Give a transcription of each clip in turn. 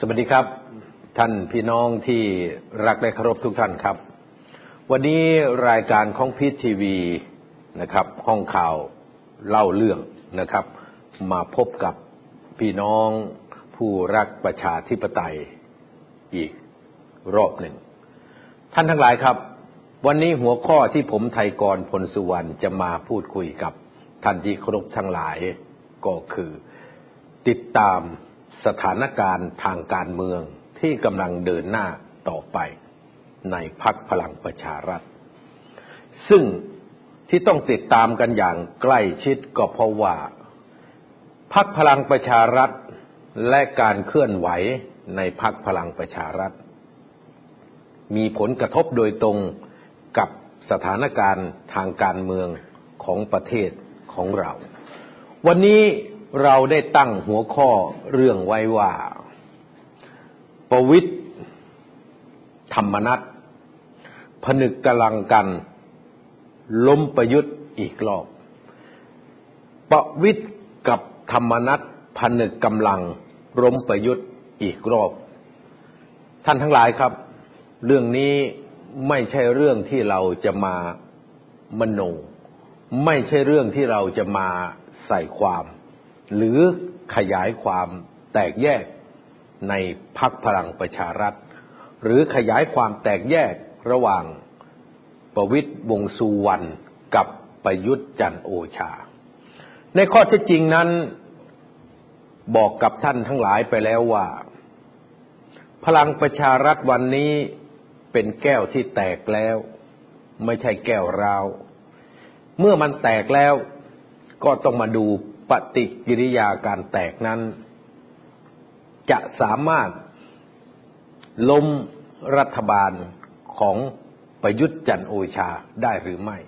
สวัสดีครับ ท่านพี่น้องที่รักและเคารพทุกท่านครับ วันนี้รายการของพีททีวีนะครับ ห้องข่าวเล่าเรื่องนะครับ มาพบกับพี่น้องผู้รักประชาธิปไตยอีกรอบหนึ่ง ท่านทั้งหลายครับ วันนี้หัวข้อที่ผมไทยกรพลสุวรรณจะมาพูดคุยกับท่านที่เคารพทั้งหลายก็คือ ติดตาม สถานการณ์ทางการเมืองที่กำลังเดินหน้าต่อไปในพักพลังประชารัฐ ซึ่งที่ต้องติดตามกันอย่างใกล้ชิดก็เพราะว่าพักพลังประชารัฐและการเคลื่อนไหวในพักพลังประชารัฐ มีผลกระทบโดยตรงกับสถานการณ์ทางการเมืองของประเทศของเรา วันนี้ เราได้ตั้งหัวข้อเรื่องไว้ว่า ประวิตรธรรมนัตผนึกกำลังกัน ล้มประยุทธ์อีกรอบ ประวิตรกับธรรมนัตผนึกกำลังล้มประยุทธ์อีกรอบ ท่านทั้งหลายครับ เรื่องนี้ไม่ใช่เรื่องที่เราจะมามโน ไม่ใช่เรื่องที่เราจะมาใส่ความ หรือขยายความแตกแยกในพักพลังประชารัฐ หรือขยายความแตกแยกระหว่างประวิตยวงสุวรรณกับประยุทธ์จันโอชา ในข้อเท็จจริงนั้นบอกกับท่านทั้งหลายไปแล้วว่า พลังประชารัฐวันนี้เป็นแก้วที่แตกแล้ว ไม่ใช่แก้วราว เมื่อมันแตกแล้วก็ต้องมาดู ปฏิกิริยาการแตกนั้น จะสามารถล้มรัฐบาลของประยุทธ์จันโอชาได้หรือไม่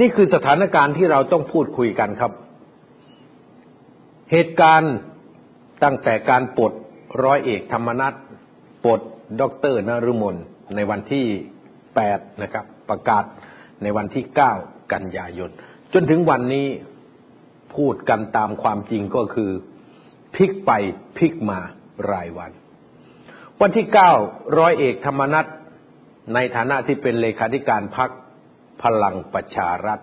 นี่คือสถานการณ์ที่เราต้องพูดคุยกันครับ เหตุการณ์ตั้งแต่การปลดร้อยเอกธรรมนัสปลดด็อกเตอร์นฤมลในวันที่8นะครับ ประกาศในวันที่9กันยายน จนถึงวันนี้ พูดกันตามความจริงก็คือพลิกไปพลิกมารายวัน วันที่เก้าร้อยเอกธรรมนัสในฐานะที่เป็นเลขาธิการพรรคพลังประชารัฐ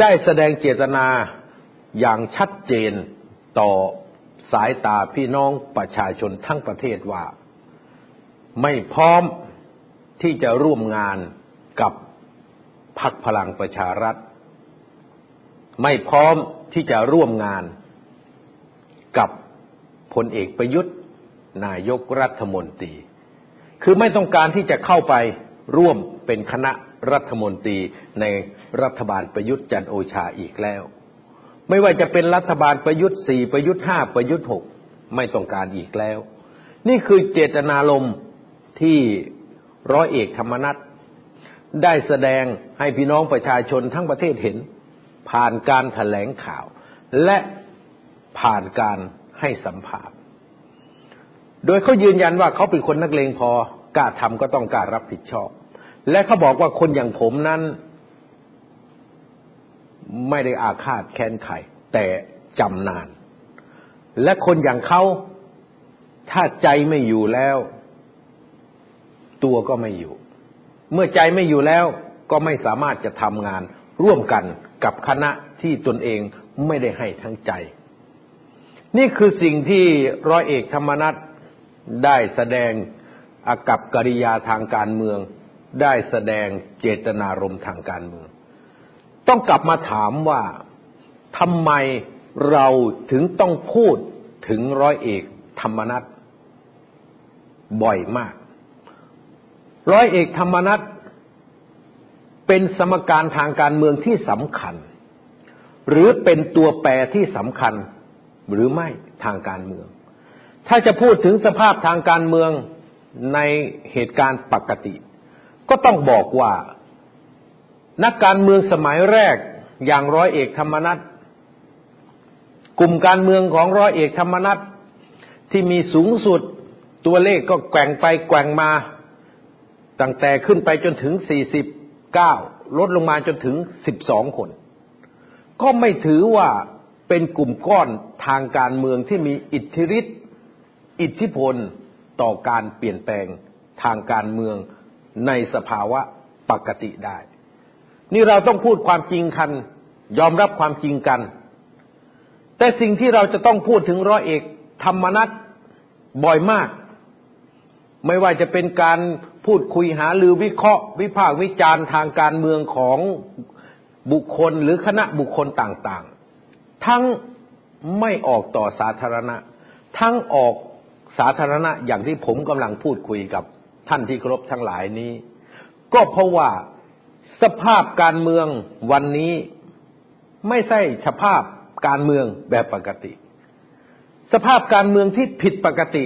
ได้แสดงเจตนาอย่างชัดเจนต่อสายตาพี่น้องประชาชนทั้งประเทศว่า ไม่พร้อมที่จะร่วมงานกับพักพลังประชารัฐ ไม่พร้อม ที่จะร่วมงานกับพลเอกประยุทธ์ นายกรัฐมนตรี คือไม่ต้องการที่จะเข้าไปร่วมเป็นคณะรัฐมนตรีในรัฐบาลประยุทธ์จันโอชาอีกแล้ว ไม่ว่าจะเป็นรัฐบาลประยุทธ์สี่ประยุทธ์ห้าประยุทธ์หกไม่ต้องการอีกแล้ว นี่คือเจตนารมณ์ที่ร้อยเอกธรรมนัฐได้แสดงให้พี่น้องประชาชนทั้งประเทศเห็น ผ่านการถแถลงข่าว และผ่านการให้สัมภาษณ์โดยเขายืนยันว่าเขาเป็นคนนักเลงพอกล้าทำก็ต้องกล้ารับผิดชอบ และเขาบอกว่าคนอย่างผมนั้น ไม่ได้อาฆาตแค้นใครแต่จำนาน และคนอย่างเขาถ้าใจไม่อยู่แล้ว ตัวก็ไม่อยู่ เมื่อใจไม่อยู่แล้วก็ไม่สามารถจะทำงานร่วมกัน กับคณะที่ตนเองไม่ได้ให้ทั้งใจ นี่คือสิ่งที่ร้อยเอกธรรมนัฐได้แสดงอากับกิริยาทางการเมือง ได้แสดงเจตนารมณ์ทางการเมือง ต้องกลับมาถามว่าทำไมเราถึงต้องพูดถึงร้อยเอกธรรมนัฐบ่อยมาก ร้อยเอกธรรมนัฐ เป็นสมการทางการเมืองที่สำคัญ หรือเป็นตัวแปรที่สำคัญหรือไม่ทางการเมือง ถ้าจะพูดถึงสภาพทางการเมืองในเหตุการณ์ปกติ ก็ต้องบอกว่า นักการเมืองสมัยแรกอย่างร้อยเอกธรรมนัฐกลุ่มการเมืองของร้อยเอกธรรมนัฐที่มีสูงสุดตัวเลขก็แกว่งไปแกว่งมา ตั้งแต่ขึ้นไปจนถึงสี่สิบ 49ลดลงมาจนถึง12คน ก็ไม่ถือว่าเป็นกลุ่มก้อนทางการเมืองที่มีอิทธิฤทธิ์อิทธิพลต่อการเปลี่ยนแปลงทางการเมืองในสภาวะปกติได้ นี่เราต้องพูดความจริงกัน ยอมรับความจริงกัน แต่สิ่งที่เราจะต้องพูดถึงร้อยเอก ธรรมนัฐบ่อยมาก ไม่ว่าจะเป็นการ พูดคุยหาหรือวิเคราะห์ วิพากษ์วิจารณ์ทางการเมืองของบุคคลหรือคณะบุคคลต่างๆ ทั้งไม่ออกต่อสาธารณะ ทั้งออกสาธารณะอย่างที่ผมกำลังพูดคุยกับท่านที่เคารพทั้งหลายนี้ ก็เพราะว่าสภาพการเมืองวันนี้ไม่ใช่สภาพการเมืองแบบปกติ สภาพการเมืองที่ผิดปกติ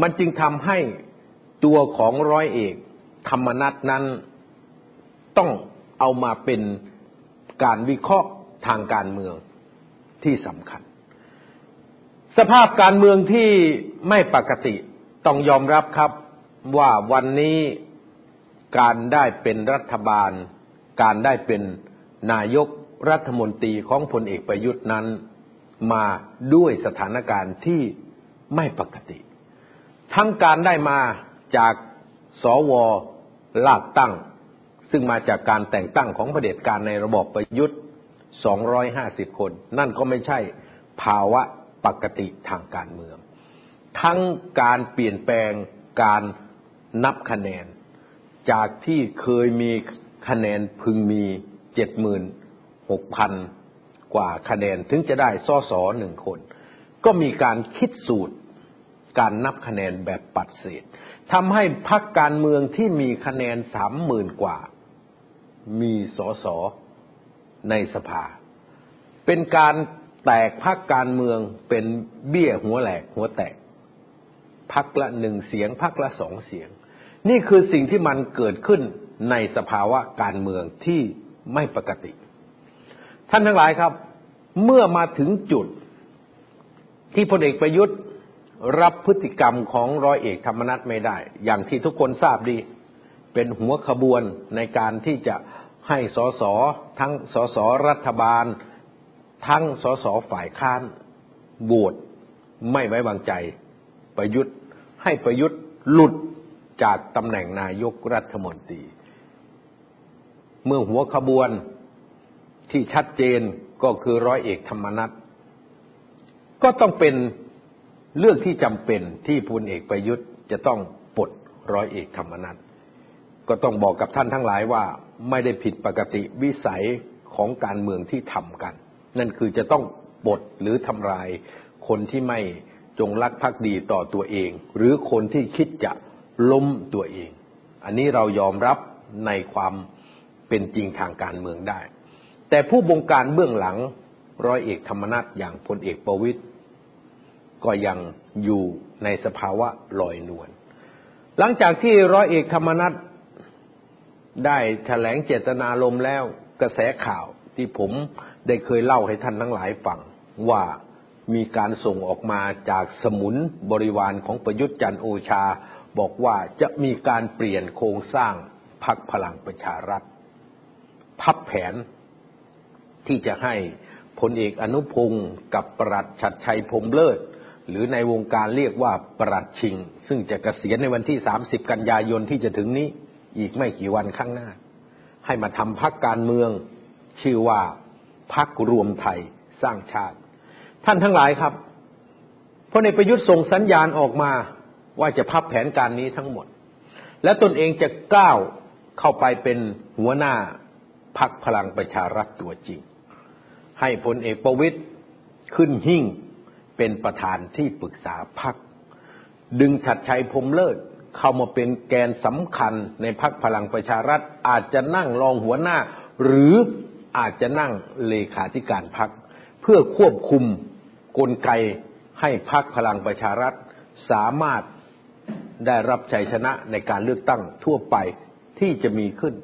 มันจึงทำให้ ตัวของร้อยเอก ธรรมนัตนั้นต้องเอามาเป็นการวิเคราะห์ทางการเมืองที่สำคัญ สภาพการเมืองที่ไม่ปกติต้องยอมรับครับว่าวันนี้การได้เป็นรัฐบาล การได้เป็นนายกรัฐมนตรีของพลเอกประยุทธ์นั้น มาด้วยสถานการณ์ที่ไม่ปกติ ทั้งการได้มา จากสวลากตั้ง ซึ่งมาจากการแต่งตั้งของเผด็จการในระบอบประยุทธ์ 250 คน นั่นก็ไม่ใช่ภาวะปกติทางการเมือง ทั้งการเปลี่ยนแปลงการนับคะแนน จากที่เคยมีคะแนนพึงมีเจ็ดหมื่นหกพันกว่าคะแนนถึงจะได้สอสอหนึ่งคน ก็มีการคิดสูตรการนับคะแนนแบบปัดเศษ ทำให้พรรคการเมืองที่มีคะแนนสามหมื่นกว่า มีสอสอในสภา เป็นการแตกพรรคการเมืองเป็นเบี้ยหัวแหลกหัวแตกพักละหนึ่งเสียงพักละสองเสียง นี่คือสิ่งที่มันเกิดขึ้นในสภาวะการเมืองที่ไม่ปกติ ท่านทั้งหลายครับ เมื่อมาถึงจุดที่พลเอกประยุทธ์ รับพฤติกรรมของร้อยเอกธรรมนัฐไม่ได้ อย่างที่ทุกคนทราบดี เป็นหัวขบวนในการที่จะให้สสทั้งสสรัฐบาล ทั้งสสฝ่ายค้านบวชไม่ไว้วางใจ ประยุทธ์ให้ประยุทธ์หลุดจากตำแหน่งนายกรัฐมนตรี เมื่อหัวขบวนที่ชัดเจนก็คือร้อยเอกธรรมนัฐก็ต้องเป็น เรื่องที่จำเป็นที่พลเอกประยุทธ์จะต้องปลดร้อยเอกธรรมนัฐก็ต้องบอกกับท่านทั้งหลายว่าไม่ได้ผิดปกติวิสัยของการเมืองที่ทำกัน นั่นคือจะต้องปลดหรือทำลายคนที่ไม่จงรักภักดีต่อตัวเอง หรือคนที่คิดจะล้มตัวเอง อันนี้เรายอมรับในความเป็นจริงทางการเมืองได้ แต่ผู้บงการเบื้องหลังร้อยเอกธรรมนัฐอย่างพลเอกประวิตย ก็ยังอยู่ในสภาวะลอยนวลหลังจากที่ร้อยเอกธรรมนัฐได้แถลงเจตนารมณ์แล้วกระแสข่าวที่ผมได้เคยเล่าให้ท่านทั้งหลายฟังว่ามีการส่งออกมาจากสมุนบริวารของประยุทธ์จันโอชา บอกว่าจะมีการเปลี่ยนโครงสร้างพักพลังประชารัฐ พับแผนที่จะให้พลเอกอนุพงศ์กับประหลัดชัดชัยพรมเลิศ หรือในวงการเรียกว่าปรัดชิง ซึ่งจะกะเกษียณในวันที่ 30 กันยายนที่จะถึงนี้ อีกไม่กี่วันข้างหน้า ให้มาทำพักการเมือง ชื่อว่าพักรวมไทยสร้างชาติ ท่านทั้งหลายครับพลเอกประยุทธ์ส่งสัญญาณออกมาว่าจะพับแผนการนี้ทั้งหมด และตนเองจะก้าวเข้าไปเป็นหัวหน้าพักพลังประชารัฐตัวจริง ให้พลเอกประวิตยขึ้นหิ่ง เป็นประธานที่ปรึกษาพัก ดึงชัดชัยพรมเลิศเข้ามาเป็นแกนสำคัญในพักพลังประชารัฐ อาจจะนั่งรองหัวหน้า หรืออาจจะนั่งเลขาธิการพัก เพื่อควบคุมกลไกให้พรรคพลังประชารัฐ สามารถได้รับชัยชนะในการเลือกตั้งทั่วไปที่จะมีขึ้น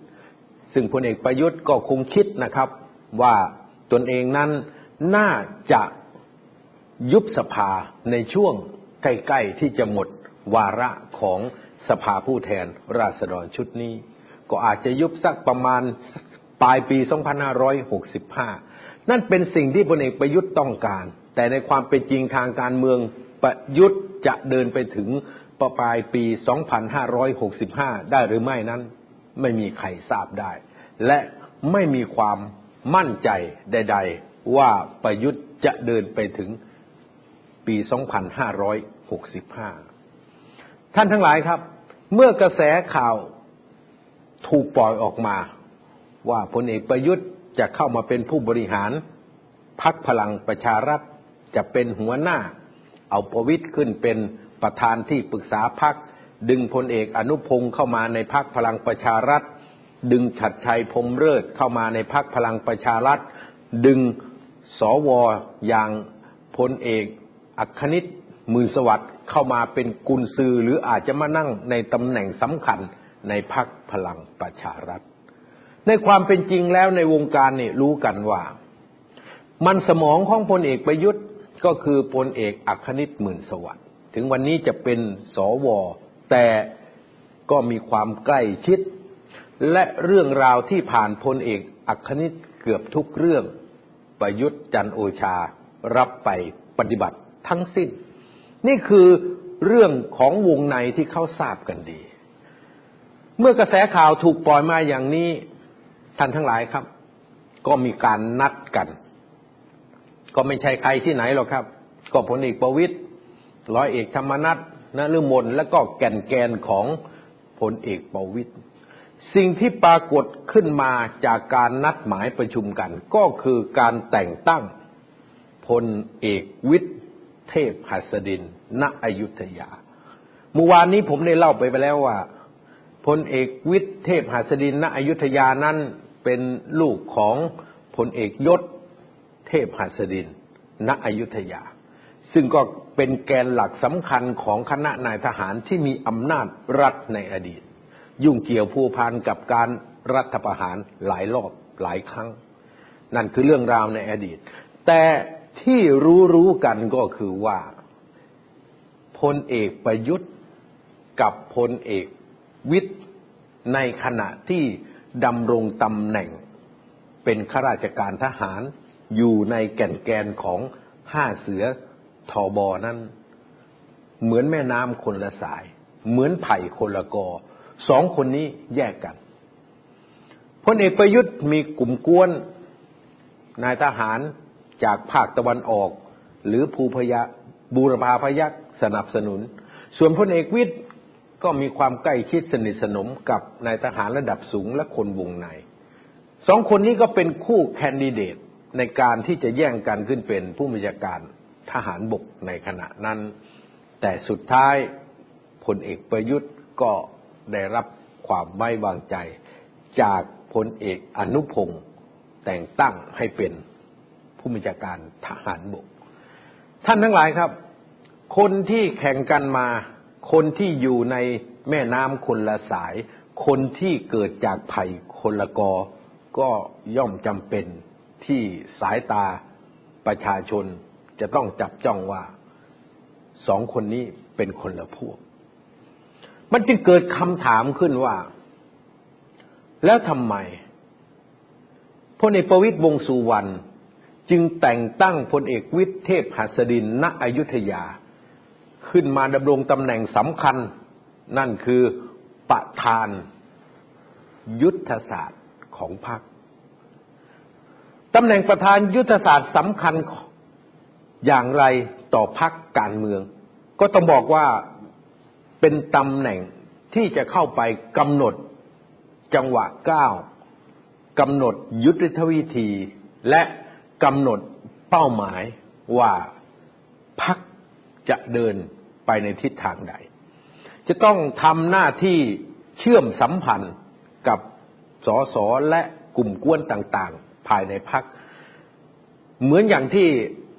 ซึ่งพลเอกประยุทธ์ก็คงคิดนะครับว่าตนเองนั้นน่าจะ ยุบสภาในช่วงใกล้ๆที่จะหมดวาระของสภาผู้แทนราษฎรชุดนี้ ก็อาจจะยุบสักประมาณปลายปี 2565 นั่นเป็นสิ่งที่พลเอกประยุทธ์ต้องการ แต่ในความเป็นจริงทางการเมืองประยุทธ์จะเดินไปถึงปลายปี 2565 ได้หรือไม่นั้น ไม่มีใครทราบได้ และไม่มีความมั่นใจใด ๆ ว่าประยุทธ์จะเดินไปถึง ปี 2565 ท่านทั้งหลายครับ เมื่อกระแสข่าวถูกปล่อยออกมา ว่าพลเอกประยุทธ์จะเข้ามาเป็นผู้บริหารพักพลังประชารัฐจะเป็นหัวหน้า เอาประวิตยขึ้นเป็นประธานที่ปรึกษาพักดึงพลเอกอนุพงศ์เข้ามาในพักพลังประชารัฐ ดึงฉัดชัยพรมเลิศเข้ามาในพักพลังประชารัฐ ดึงสวอย่างพลเอก อัคนิตมือสวัสดิ์เข้ามาเป็นกุญซือหรืออาจจะมานั่งในตำแหน่งสำคัญในพักพลังประชารัฐ ในความเป็นจริงแล้วในวงการนี่รู้กันว่า มันสมองของพลเอกประยุทธ์ก็คือพลเอกอัคนิตหมื่นสวัสดิ์ถึงวันนี้จะเป็นสวแต่ก็มีความใกล้ชิด และเรื่องราวที่ผ่านพลเอกอัคนิตเกือบทุกเรื่อง ประยุทธ์จันโอชารับไปปฏิบัติ ทั้งสิ้น นี่คือเรื่องของวงในที่เขาทราบกันดี เมื่อกระแสข่าวถูกปล่อยมาอย่างนี้ท่านทั้งหลายครับ ก็มีการนัดกัน ก็ไม่ใช่ใครที่ไหนหรอกครับ ก็พลเอกประวิตยร้อยเอกธรรมนัฐนฤมลและก็แก่นแกนของพลเอกประวิตยสิ่งที่ปรากฏขึ้นมาจากการนัดหมายประชุมกัน ก็คือการแต่งตั้งพลเอกวิทย์ เทพหัสดิน ณอยุธยาเมื่อวานนี้ผมได้เล่าไปไปแล้วว่าพลเอกวิทย์เทพหัสดิน ณอยุธยานั้นเป็นลูกของพลเอกยศเทพหัสดิน ณอยุธยา ซึ่งก็เป็นแกนหลักสำคัญของคณะนายทหารที่มีอำนาจรัฐในอดีต ยุ่งเกี่ยวผูพันกับการรัฐประหารหลายรอบหลายครั้ง นั่นคือเรื่องราวในอดีต แต่ ที่รู้รู้กันก็คือว่าพลเอกประยุทธ์กับพลเอกวิทย์ในขณะที่ดำรงตำแหน่ง เป็นข้าราชการทหารอยู่ในแก่นแกนของห้าเสือทอบอนั้น เหมือนแม่น้ำคนละสาย เหมือนไผ่คนละกอสองคนนี้แยกกันพลเอกประยุทธ์มีกลุ่มกวนนายทหาร จากภาคตะวันออก หรือภูพยาบูรพาพยักสนับสนุน ส่วนพลเอกวิทย์ก็มีความใกล้ชิดสนิทสนมกับนายทหารระดับสูงและคนวงในสองคนนี้ก็เป็นคู่แคนดิเดตในการที่จะแย่งกันขึ้นเป็นผู้บัญชาการทหารบกในขณะนั้น แต่สุดท้ายพลเอกประยุทธ์ก็ได้รับความไม่วางใจ จากพลเอกอนุพงศ์แต่งตั้งให้เป็น ผู้บัญชาการทหารบก ท่านทั้งหลายครับ คนที่แข่งกันมา คนที่อยู่ในแม่น้ำคนละสาย คนที่เกิดจากไผ่คนละกอ ก็ย่อมจำเป็นที่สายตาประชาชนจะต้องจับจ้องว่าสองคนนี้เป็นคนละพวก มันจึงเกิดคำถามขึ้นว่า แล้วทำไมพลเอกประวิตยวงสุวรรณ จึงแต่งตั้งพลเอกวิทย์เทพหัสดินณอยุธยา ขึ้นมาดำรงตำแหน่งสำคัญ นั่นคือประธานยุทธศาสตร์ของพรรคตำแหน่งประธานยุทธศาสตร์สำคัญอย่างไรต่อพรรคการเมือง ก็ต้องบอกว่าเป็นตำแหน่งที่จะเข้าไปกำหนดจังหวะก้าวกำหนดยุทธวิธีและ กำหนดเป้าหมายว่าพักจะเดินไปในทิศทางใด จะต้องทำหน้าที่เชื่อมสัมพันธ์กับสสและกลุ่มกวนต่างๆ ภายในพัก เหมือนอย่างที่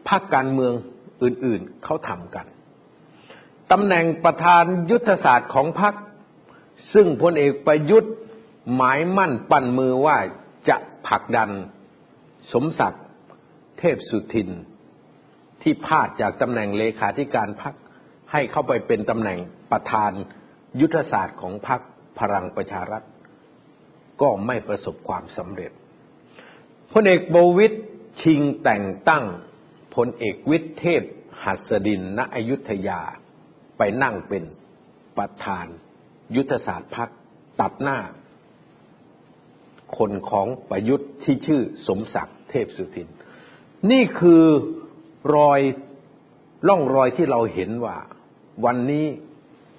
พักการเมืองอื่นๆเขาทำกันตำแหน่งประธานยุทธศาสตร์ของพักซึ่งพลเอกประยุทธ์หมายมั่นปั้นมือว่าจะผลักดันสมศักดิ์ เทพสุทิน ที่พาดจากตำแหน่งเลขาธิการพักให้เข้าไปเป็นตำแหน่งประธานยุทธศาสตร์ของพักพลังประชารัฐ ก็ไม่ประสบความสำเร็จพลเอกโบวิทชิงแต่งตั้งพลเอกวิทเทพหัสดินณอยุธยาไปนั่งเป็นประธานยุทธศาสตร์พักตัดหน้า คนของประยุทธ์ที่ชื่อสมศักดิ์เทพสุทิน นี่คือรอยล่องรอยที่เราเห็นว่า วันนี้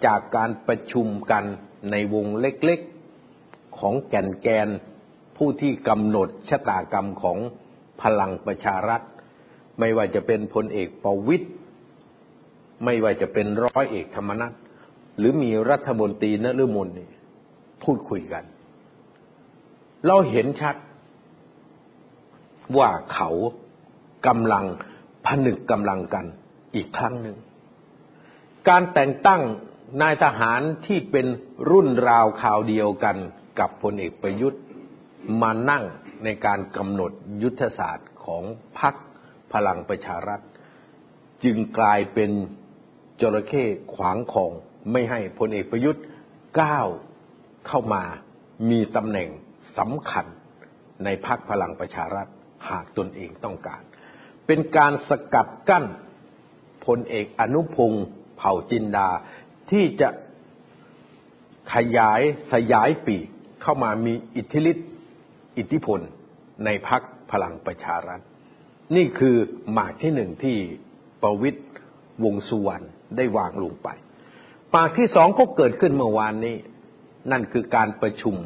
จากการประชุมกันในวงเล็กๆของแก่นแกนผู้ที่กำหนดชะตากรรมของพลังประชารัฐ ไม่ว่าจะเป็นพลเอกประวิตยไม่ว่าจะเป็นร้อยเอกธรรมนัฐหรือมีรัฐมนตรีนฤมลนี่พูดคุยกัน เราเห็นชัดว่าเขา กำลังผนึกกำลังกันอีกครั้งหนึ่ง การแต่งตั้งนายทหารที่เป็นรุ่นราวข่าวเดียวกันกับพลเอกประยุทธ์มานั่งในการกำหนดยุทธศาสตร์ของพรรคพลังประชารัฐ จึงกลายเป็นจระเข้ขวางคองไม่ให้พลเอกประยุทธ์ก้าวเข้ามามีตำแหน่งสำคัญในพรรคพลังประชารัฐหากตนเองต้องการ เป็นการสกัดกั้นพลเอกอนุพงศ์เผ่าจินดา ที่จะขยายสยายปีกเข้ามามีอิทธิฤทธิอิทธิพลในพักพลังประชารัฐ นี่คือหมากที่หนึ่งที่ประวิตยวงสุวรรณได้วางลงไปหมากที่สองก็เกิดขึ้นเมื่อวานนี้ นั่นคือการประชุม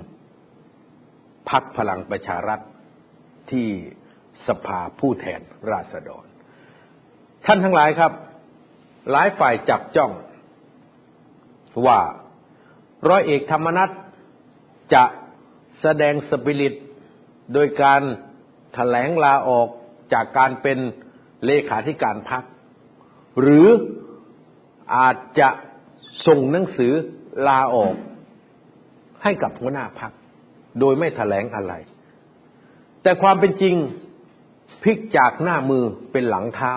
พักพลังประชารัฐที่ สภาผู้แทนราษฎร ท่านทั้งหลายครับ หลายฝ่ายจับจ้อง ว่าร้อยเอกธรรมนัฐจะแสดงสปิริต โดยการถแถลงลาออกจากการเป็นเลขาธิการพรรคหรืออาจจะส่งหนังสือลาออกให้กับหัวหน้าพรรคโดยไม่ถแถลงอะไร แต่ความเป็นจริง พลิกจากหน้ามือเป็นหลังเท้า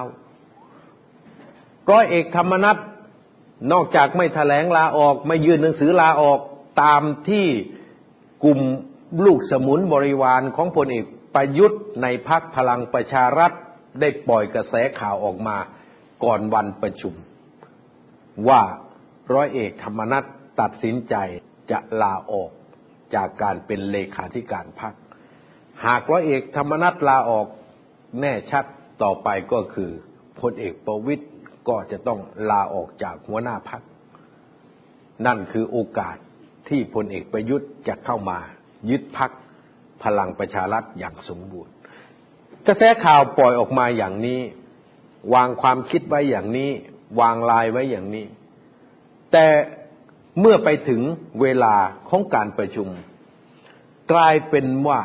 ร้อยเอกธรรมนัฐนอกจากไม่ถแถลงลาออก ไม่ยื่นหนังสือลาออกตามที่กลุ่มลูกสมุนบริวารของพลเอกประยุทธ์ในพักพลังประชารัฐได้ปล่อยกระแสข่าวออกมาก่อนวันประชุม ว่าร้อยเอกธรรมนัฐตัดสินใจจะลาออกจากการเป็นเลขาธิการพัก หากร้อยเอกธรรมนัฐลาออก แน่ชัดต่อไปก็คือพลเอกประวิตยก็จะต้องลาออกจากหัวหน้าพัก นั่นคือโอกาสที่พลเอกประยุทธ์จะเข้ามา ยึดพักพลังประชารัฐอย่างสมบูรณ์ กระแสข่าวปล่อยออกมาอย่างนี้ วางความคิดไว้อย่างนี้ วางลายไว้อย่างนี้ แต่เมื่อไปถึงเวลาของการประชุม กลายเป็นว่า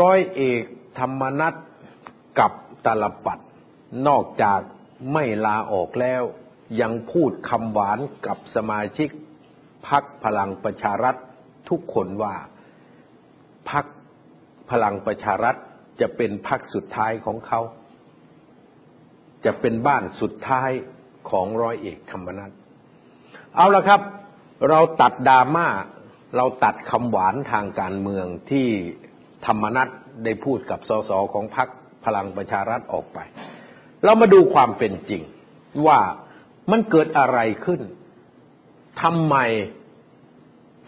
ร้อยเอกธรรมนัฐ กับตลปัด นอกจากไม่ลาออกแล้ว ยังพูดคำหวานกับสมาชิกพักพลังประชารัฐทุกคนว่าพักพลังประชารัฐจะเป็นพักสุดท้ายของเขา จะเป็นบ้านสุดท้ายของร้อยเอกธรรมนัฐเอาละครับ เราตัดดราม่าเราตัดคำหวานทางการเมืองที่ธรรมนัฐได้พูดกับสสของพรรค พลังประชารัฐออกไป เรามาดูความเป็นจริงว่ามันเกิดอะไรขึ้นทำไม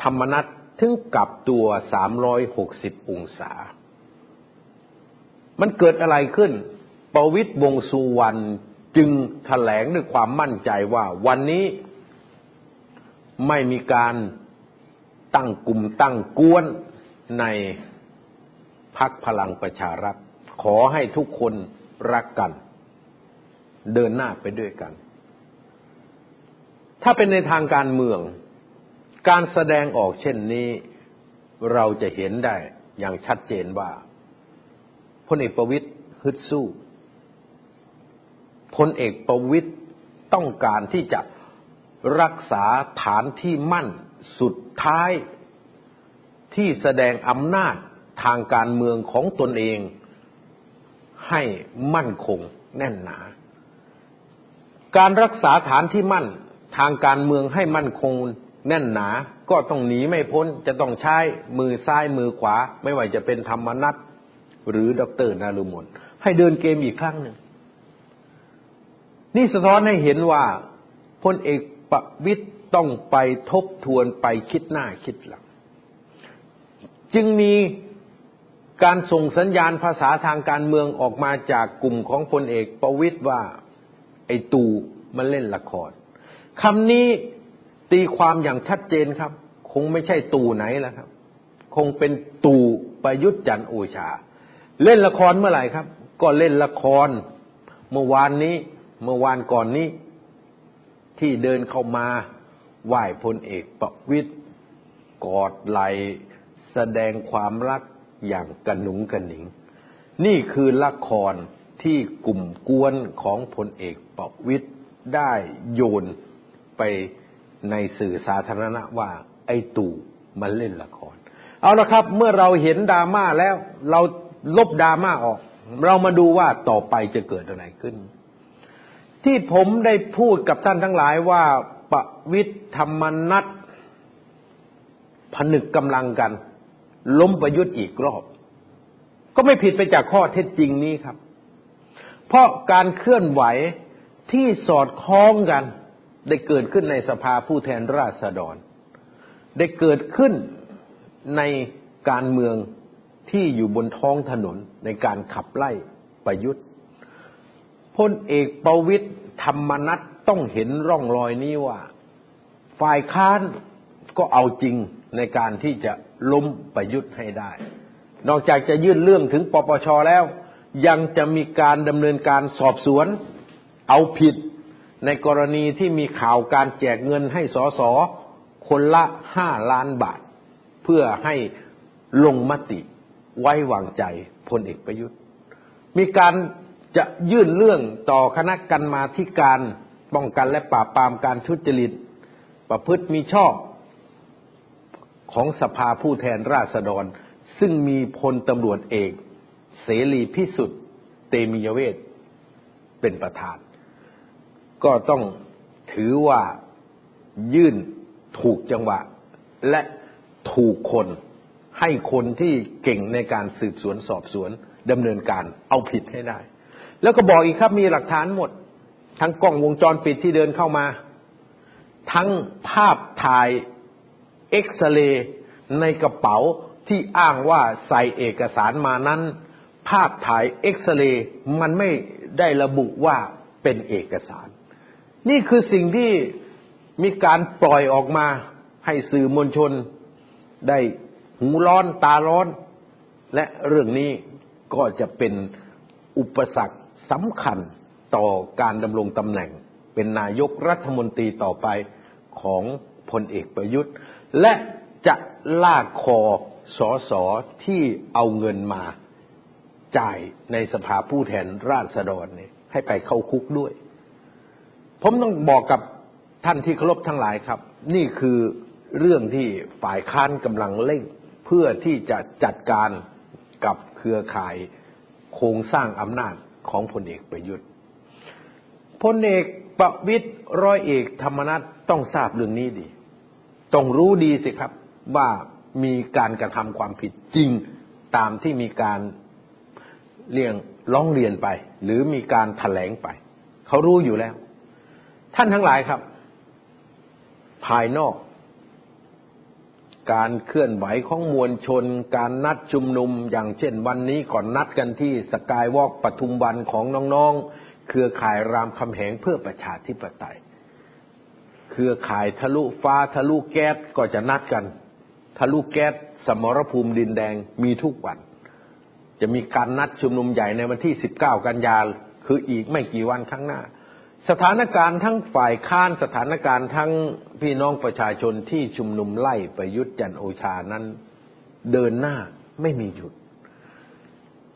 ธรรมนัตถึงกลับตัว 360 องศา มันเกิดอะไรขึ้น ประวิตยวงสุวรรณจึงแถลงด้วยความมั่นใจว่าวันนี้ไม่มีการตั้งกลุ่มตั้งกวนในพักพลังประชารัฐ อให้ทุกคนรักกัน เดินหน้าไปด้วยกัน ถ้าเป็นในทางการเมือง การแสดงออกเช่นนี้ เราจะเห็นได้อย่างชัดเจนว่าพลเอกประวิตยฮึดสู้พลเอกประวิตยต้องการที่จะรักษาฐานที่มั่นสุดท้ายที่แสดงอำนาจทางการเมืองของตนเอง ให้มั่นคงแน่นหนา การรักษาฐานที่มั่นทางการเมืองให้มั่นคงแน่นหนา ก็ต้องหนีไม่พ้นจะต้องใช้มือซ้ายมือขวา ไม่ว่าจะเป็นธรรมนัตหรือดรนารุมนให้เดินเกมอีกครั้งหนึ่ง นี่สะท้อนให้เห็นว่าพลเอกประวิตยต้องไปทบทวนไปคิดหน้าคิดหลัง จึงมี การส่งสัญญาณภาษาทางการเมืองออกมาจากกลุ่มของพลเอกประวิตยว่า ไอ้ตู่มันเล่นละครคำนี้ตีความอย่างชัดเจนครับ คงไม่ใช่ตู่ไหนแล้วครับ คงเป็นตู่ประยุทธ์จันโอชา เล่นละครเมื่อไหร่ครับ ก็เล่นละคร เมื่อวานนี้ เมื่อวานก่อนนี้ ที่เดินเข้ามาไหว้พลเอกประวิตยกอดไหลแสดงความรัก อย่างกระหนุงกระหนิง นี่คือละครที่กลุ่มกวนของพลเอกประวิตยได้โยนไปในสื่อสาธารณะว่า ไอ้ตู่มันเล่นละคร เอาละครับ เมื่อเราเห็นดราม่าแล้วเราลบดราม่าออก เรามาดูว่าต่อไปจะเกิดอะไรขึ้น ที่ผมได้พูดกับท่านทั้งหลายว่าประวิทย์ธรรมนัตผนึกกำลังกัน ล้มประยุทธ์อีกรอบ ก็ไม่ผิดไปจากข้อเท็จจริงนี้ครับ เพราะการเคลื่อนไหวที่สอดคล้องกัน ได้เกิดขึ้นในสภาผู้แทนราษฎร ได้เกิดขึ้นในการเมืองที่อยู่บนท้องถนนในการขับไล่ประยุทธ์พลเอกประวิตยธรรมนัตต้องเห็นร่องรอยนี้ว่า ฝ่ายค้านก็เอาจริง ในการที่จะล้มประยุทธ์ให้ได้ นอกจากจะยื่นเรื่องถึงปปชแล้ว ยังจะมีการดำเนินการสอบสวน เอาผิดในกรณีที่มีข่าวการแจกเงินให้สสคนละห้าล้านบาท เพื่อให้ลงมติไว้วางใจพลเอกประยุทธ์ มีการจะยื่นเรื่องต่อคณะกรรมาธิการป้องกันและปราบปรามการทุจริต ประพฤติมีชอบ ของสภาผู้แทนราษฎร ซึ่งมีพลตำรวจเอก เสรีพิสุทธิ์ เตมียเวทเป็นประธาน ก็ต้องถือว่ายื่นถูกจังหวะ และถูกคนให้คนที่เก่งในการสืบสวนสอบสวนดำเนินการเอาผิดให้ได้ แล้วก็บอกอีกครับมีหลักฐานหมด ทั้งกล้องวงจรปิดที่เดินเข้ามา ทั้งภาพถ่าย เอ็กซเรย์ในกระเป๋าที่อ้างว่าใส่เอกสารมานั้น ภาพถ่ายเอ็กซเรย์มันไม่ได้ระบุว่าเป็นเอกสาร นี่คือสิ่งที่มีการปล่อยออกมาให้สื่อมวลชน ได้หูร้อนตาร้อน และเรื่องนี้ก็จะเป็นอุปสรรคสำคัญต่อการดำรงตำแหน่ง เป็นนายกรัฐมนตรีต่อไปของพลเอกประยุทธ์ และจะลากคอสอสอที่เอาเงินมาจ่ายในสภาผู้แทนราษฎรเนี่ยให้ไปเข้าคุกด้วย ผมต้องบอกกับท่านที่เคารพทั้งหลายครับ นี่คือเรื่องที่ฝ่ายค้านกำลังเร่ง เพื่อที่จะจัดการกับเครือข่ายโครงสร้างอำนาจของพลเอกประยุทธ์พลเอกประวิตรร้อยเอกธรรมนัฐต้องทราบเรื่องนี้ดี ต้องรู้ดีสิครับว่ามีการกระทำความผิดจริงตามที่มีการเรียงร้องเรียนไป หรือมีการถแถลงไป เขารู้อยู่แล้ว ท่านทั้งหลายครับ ภายนอก การเคลื่อนไหวของมวลชน การนัดชุมนุม อย่างเช่นวันนี้ก่อนนัดกันที่สกายวอล์กปทุมวันของน้องๆ เครือข่ายรามคำแหงเพื่อประชาธิปไตย เครือข่ายทะลุฟ้าทะลุแก๊สก็จะนัดกัน ทะลุแก๊สสมรภูมิดินแดงมีทุกวัน จะมีการนัดชุมนุมใหญ่ในวันที่ 19 กันยาคืออีกไม่กี่วันข้างหน้า สถานการณ์ทั้งฝ่ายค้านสถานการณ์ทั้งพี่น้องประชาชนที่ชุมนุมไล่ประยุทธ์จันโอชานั้น เดินหน้าไม่มีหยุด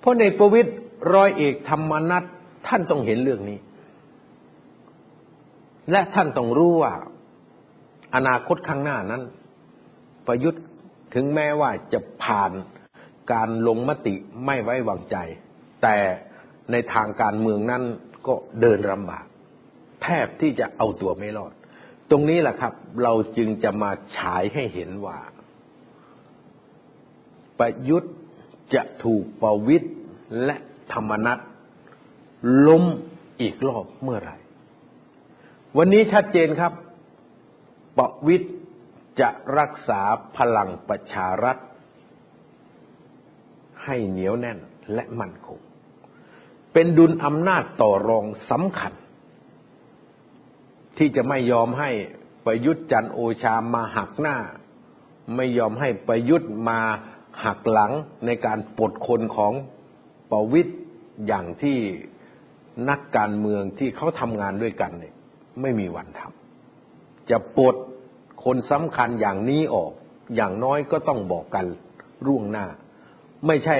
เพราะในประวิตรร้อยเอกธรรมนัฐท่านต้องเห็นเรื่องนี้ และท่านต้องรู้ว่า อนาคตข้างหน้านั้น ประยุทธ์ถึงแม้ว่าจะผ่านการลงมติไม่ไว้วางใจ แต่ในทางการเมืองนั้นก็เดินลำบากแทบที่จะเอาตัวไม่รอด ตรงนี้แหละครับ เราจึงจะมาฉายให้เห็นว่า ประยุทธ์จะถูกประวิตรและธรรมนัตล้มอีกรอบเมื่อไหร่ วันนี้ชัดเจนครับประวิตยจะรักษาพลังประชารัฐ ให้เหนียวแน่นและมั่นคง เป็นดุลอำนาจต่อรองสำคัญ ที่จะไม่ยอมให้ประยุทธ์จันโอชามาหักหน้า ไม่ยอมให้ประยุทธ์มาหักหลังในการปลดคนของประวิตยอย่างที่นักการเมืองที่เขาทำงานด้วยกันเนี่ย ไม่มีวันทำจะปลดคนสำคัญอย่างนี้ออก อย่างน้อยก็ต้องบอกกันร่วงหน้า ไม่ใช่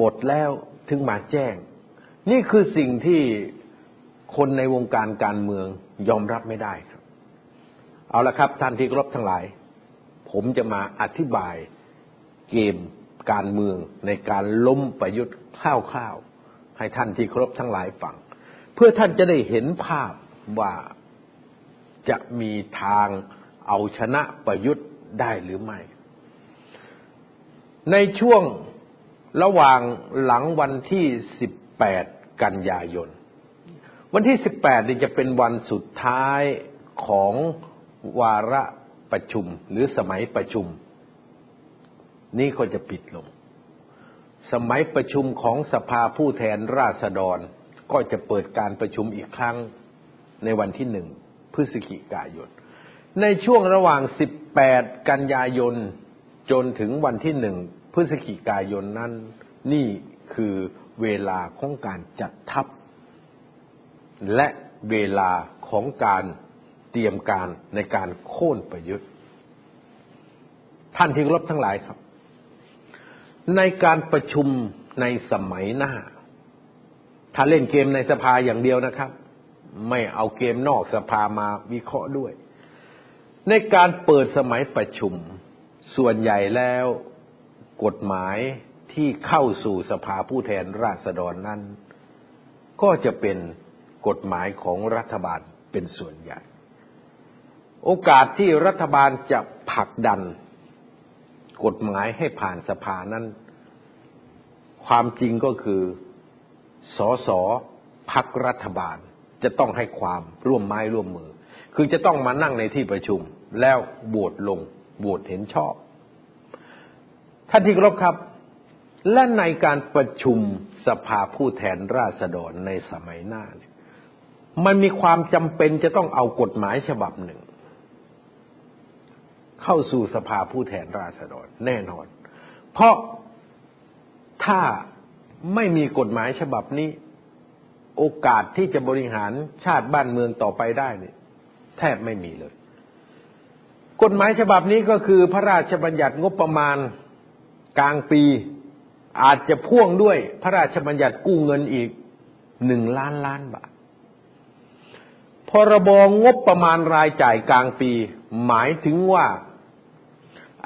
ปลดแล้วถึงมาแจ้ง นี่คือสิ่งที่คนในวงการการเมืองยอมรับไม่ได้ครับ เอาละครับท่านที่ครบทั้งหลาย ผมจะมาอธิบายเกมการเมืองในการล้มประยุทธ์คร่าวๆให้ท่านที่ครบทั้งหลายฟัง เพื่อท่านจะได้เห็นภาพว่า จะมีทางเอาชนะประยุทธ์ได้หรือไม่ ในช่วงระหว่างหลังวันที่ 18 กันยายน วันที่ 18นี่จะเป็นวันสุดท้ายของวาระประชุมหรือสมัยประชุม นี่ก็จะปิดลง สมัยประชุมของสภาผู้แทนราษฎร ก็จะเปิดการประชุมอีกครั้งในวันที่หนึ่ง พฤศจิกายน ในช่วงระหว่าง 18 กันยายน จนถึงวันที่หนึ่งพฤศจิกายนนั้น นี่คือเวลาของการจัดทัพ และเวลาของการเตรียมการในการโค่นประยุทธ์ ท่านที่รบทั้งหลายครับ ในการประชุมในสมัยหน้า ถ้าเล่นเกมในสภาอย่างเดียวนะครับ ไม่เอาเกมนอกสภามาวิเคราะห์ด้วย ในการเปิดสมัยประชุม ส่วนใหญ่แล้วกฎหมายที่เข้าสู่สภาผู้แทนราษฎรนั้น ก็จะเป็นกฎหมายของรัฐบาลเป็นส่วนใหญ่ โอกาสที่รัฐบาลจะผลักดัน กฎหมายให้ผ่านสภานั้น ความจริงก็คือสสพักรัฐบาล จะต้องให้ความร่วมไม้ร่วมมือ คือจะต้องมานั่งในที่ประชุม แล้วโหวตลงโหวตเห็นชอบท่านที่ครบครับ และในการประชุมสภาผู้แทนราษฎรในสมัยหน้าเนี่ยมันมีความจำเป็นจะต้องเอากฎหมายฉบับหนึ่ง เข้าสู่สภาผู้แทนราษฎรแน่นอน เพราะถ้าไม่มีกฎหมายฉบับนี้ โอกาสที่จะบริหารชาติบ้านเมืองต่อไปได้เนี่ยแทบไม่มีเลย กฎหมายฉบับนี้ก็คือพระราชบัญญัติงบประมาณกลางปี อาจจะพ่วงด้วยพระราชบัญญัติกู้เงินอีกหนึ่งล้านล้านบาทพรบงบประมาณรายจ่ายกลางปี หมายถึงว่า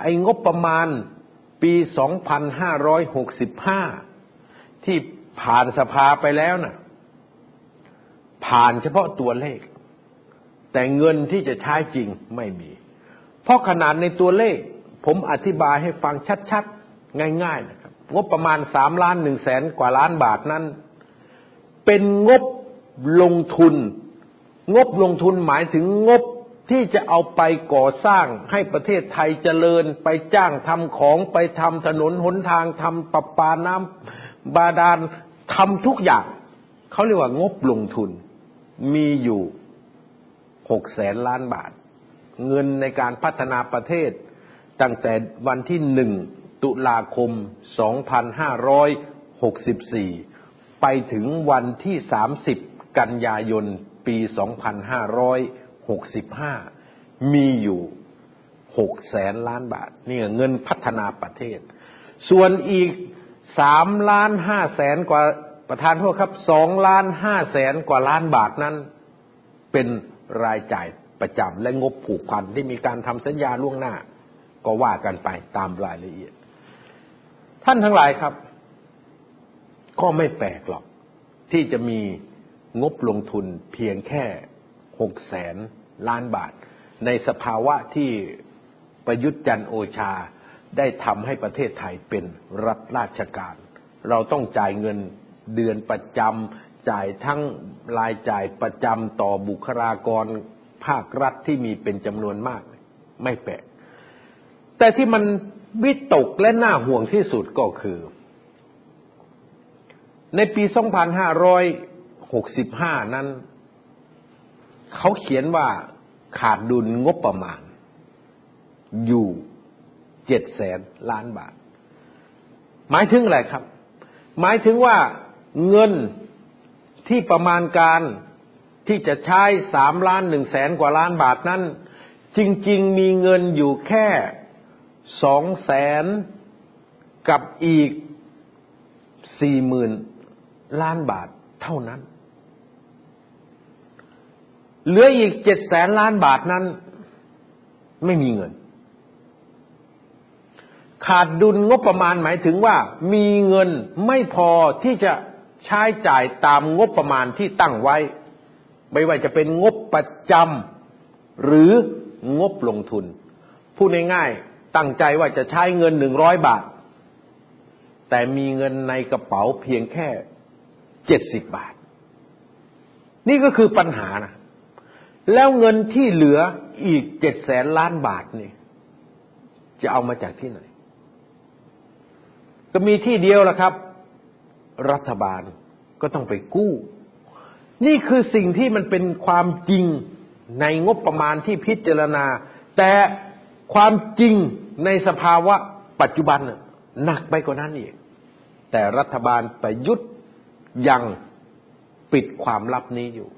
ไอ้งบประมาณปี 2565 ที่ผ่านสภาไปแล้วนะ่ะ ผ่านเฉพาะตัวเลข แต่เงินที่จะใช้จริงไม่มี เพราะขนาดในตัวเลข ผมอธิบายให้ฟังชัดๆ ง่ายๆนะครับ งบประมาณสามล้านหนึ่งแสนกว่าล้านบาทนั้น เป็นงบลงทุน งบลงทุนหมายถึงงบที่จะเอาไปก่อสร้างให้ประเทศไทยเจริญไปจ้างทำของไปทำถนนหนทางทำประปาน้ำบาดาลทำทุกอย่าง เขาเรียกว่างบลงทุน มีอยู่หกแสนล้านบาท เงินในการพัฒนาประเทศ ตั้งแต่วันที่หนึ่งตุลาคม 2564 ไปถึงวันที่ 30 กันยายน ปี 2565 มีอยู่6แสนล้านบาท นี่เงินพัฒนาประเทศ ส่วนอีก3ล้าน5แสนกว่า ประธานโทษครับ2ล้าน5แสนกว่าล้านบาทนั้น เป็นรายจ่ายประจำและงบผูกพันที่มีการทำสัญญาล่วงหน้า ก็ว่ากันไปตามรายละเอียด ท่านทั้งหลายครับ ก็ไม่แปลกหรอก ที่จะมีงบลงทุนเพียงแค่หกแสนล้านบาท ในสภาวะที่ประยุทธ์จันโอชาได้ทำให้ประเทศไทยเป็นรัฐราชการ เราต้องจ่ายเงิน เดือนประจำจ่ายทั้งรายจ่ายประจำต่อบุคลากรภาครัฐที่มีเป็นจำนวนมาก ไม่แปลก แต่ที่มันวิตกและน่าห่วงที่สุดก็คือ ในปี 2565 นั้น เขาเขียนว่าขาดดุลงบประมาณ อยู่เจ็ดแสนล้านบาท หมายถึงอะไรครับ หมายถึงว่า เงินที่ประมาณการที่จะใช้สามล้านหนึ่งแสนกว่าล้านบาทนั้น จริง ๆ มีเงินอยู่แค่สองแสนกับอีกสี่หมื่นล้านบาทเท่านั้น เหลืออีกเจ็ดแสนล้านบาทนั้น ไม่มีเงิน ขาดดุลงบประมาณหมายถึงว่า มีเงินไม่พอที่จะ ใช้จ่ายตามงบประมาณที่ตั้งไว้ ไม่ว่าจะเป็นงบประจำหรืองบลงทุน พูดง่ายๆ ตั้งใจว่าจะใช้เงินหนึ่งร้อยบาท แต่มีเงินในกระเป๋าเพียงแค่เจ็ดสิบบาท นี่ก็คือปัญหานะ แล้วเงินที่เหลืออีกเจ็ดแสนล้านบาทนี่ จะเอามาจากที่ไหน ก็มีที่เดียวละครับ รัฐบาลก็ต้องไปกู้ นี่คือสิ่งที่มันเป็นความจริงในงบประมาณที่พิจารณา แต่ความจริงในสภาวะปัจจุบันหนักไปกว่านั้นอีกแต่รัฐบาลประยุทธ์ยังปิดความลับนี้อยู่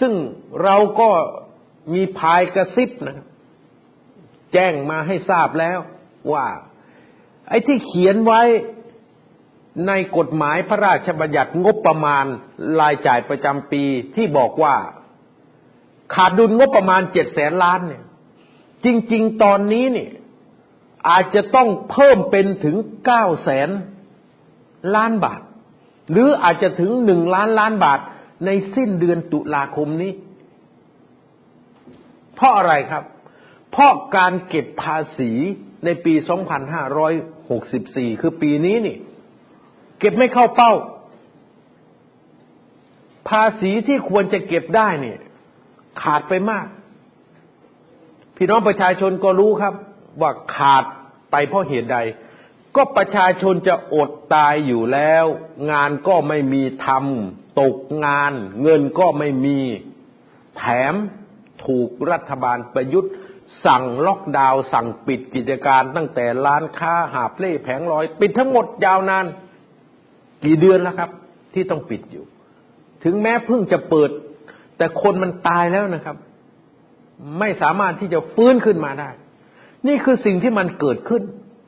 ซึ่งเราก็มีภายกระซิบนะครับแจ้งมาให้ทราบแล้วว่า ไอ้ที่เขียนไว้ ในกฎหมายพระราชบัญญัติงบประมาณรายจ่ายประจำปีที่บอกว่า ขาดดุลงบประมาณเจ็ดแสนล้านเนี่ย จริง ๆ ตอนนี้เนี่ยอาจจะต้องเพิ่มเป็นถึงเก้าแสนล้านบาท หรืออาจจะถึงหนึ่งล้านล้านบาทในสิ้นเดือนตุลาคมนี้ เพราะอะไรครับ เพราะการเก็บภาษีในปี 2564 คือปีนี้นี่ เก็บไม่เข้าเป้า ภาษีที่ควรจะเก็บได้เนี่ย ขาดไปมาก พี่น้องประชาชนก็รู้ครับ ว่าขาดไปเพราะเหตุใด ก็ประชาชนจะอดตายอยู่แล้ว งานก็ไม่มีทำตกงาน เงินก็ไม่มี แถมถูกรัฐบาลประยุทธ์สั่งล็อกดาวน์สั่งปิดกิจการตั้งแต่ร้านค้าหาบเล่แผงลอย ปิดทั้งหมดยาวนาน กี่เดือนแล้วครับ ที่ต้องปิดอยู่ ถึงแม้เพิ่งจะเปิด แต่คนมันตายแล้วนะครับ ไม่สามารถที่จะฟื้นขึ้นมาได้ นี่คือสิ่งที่มันเกิดขึ้น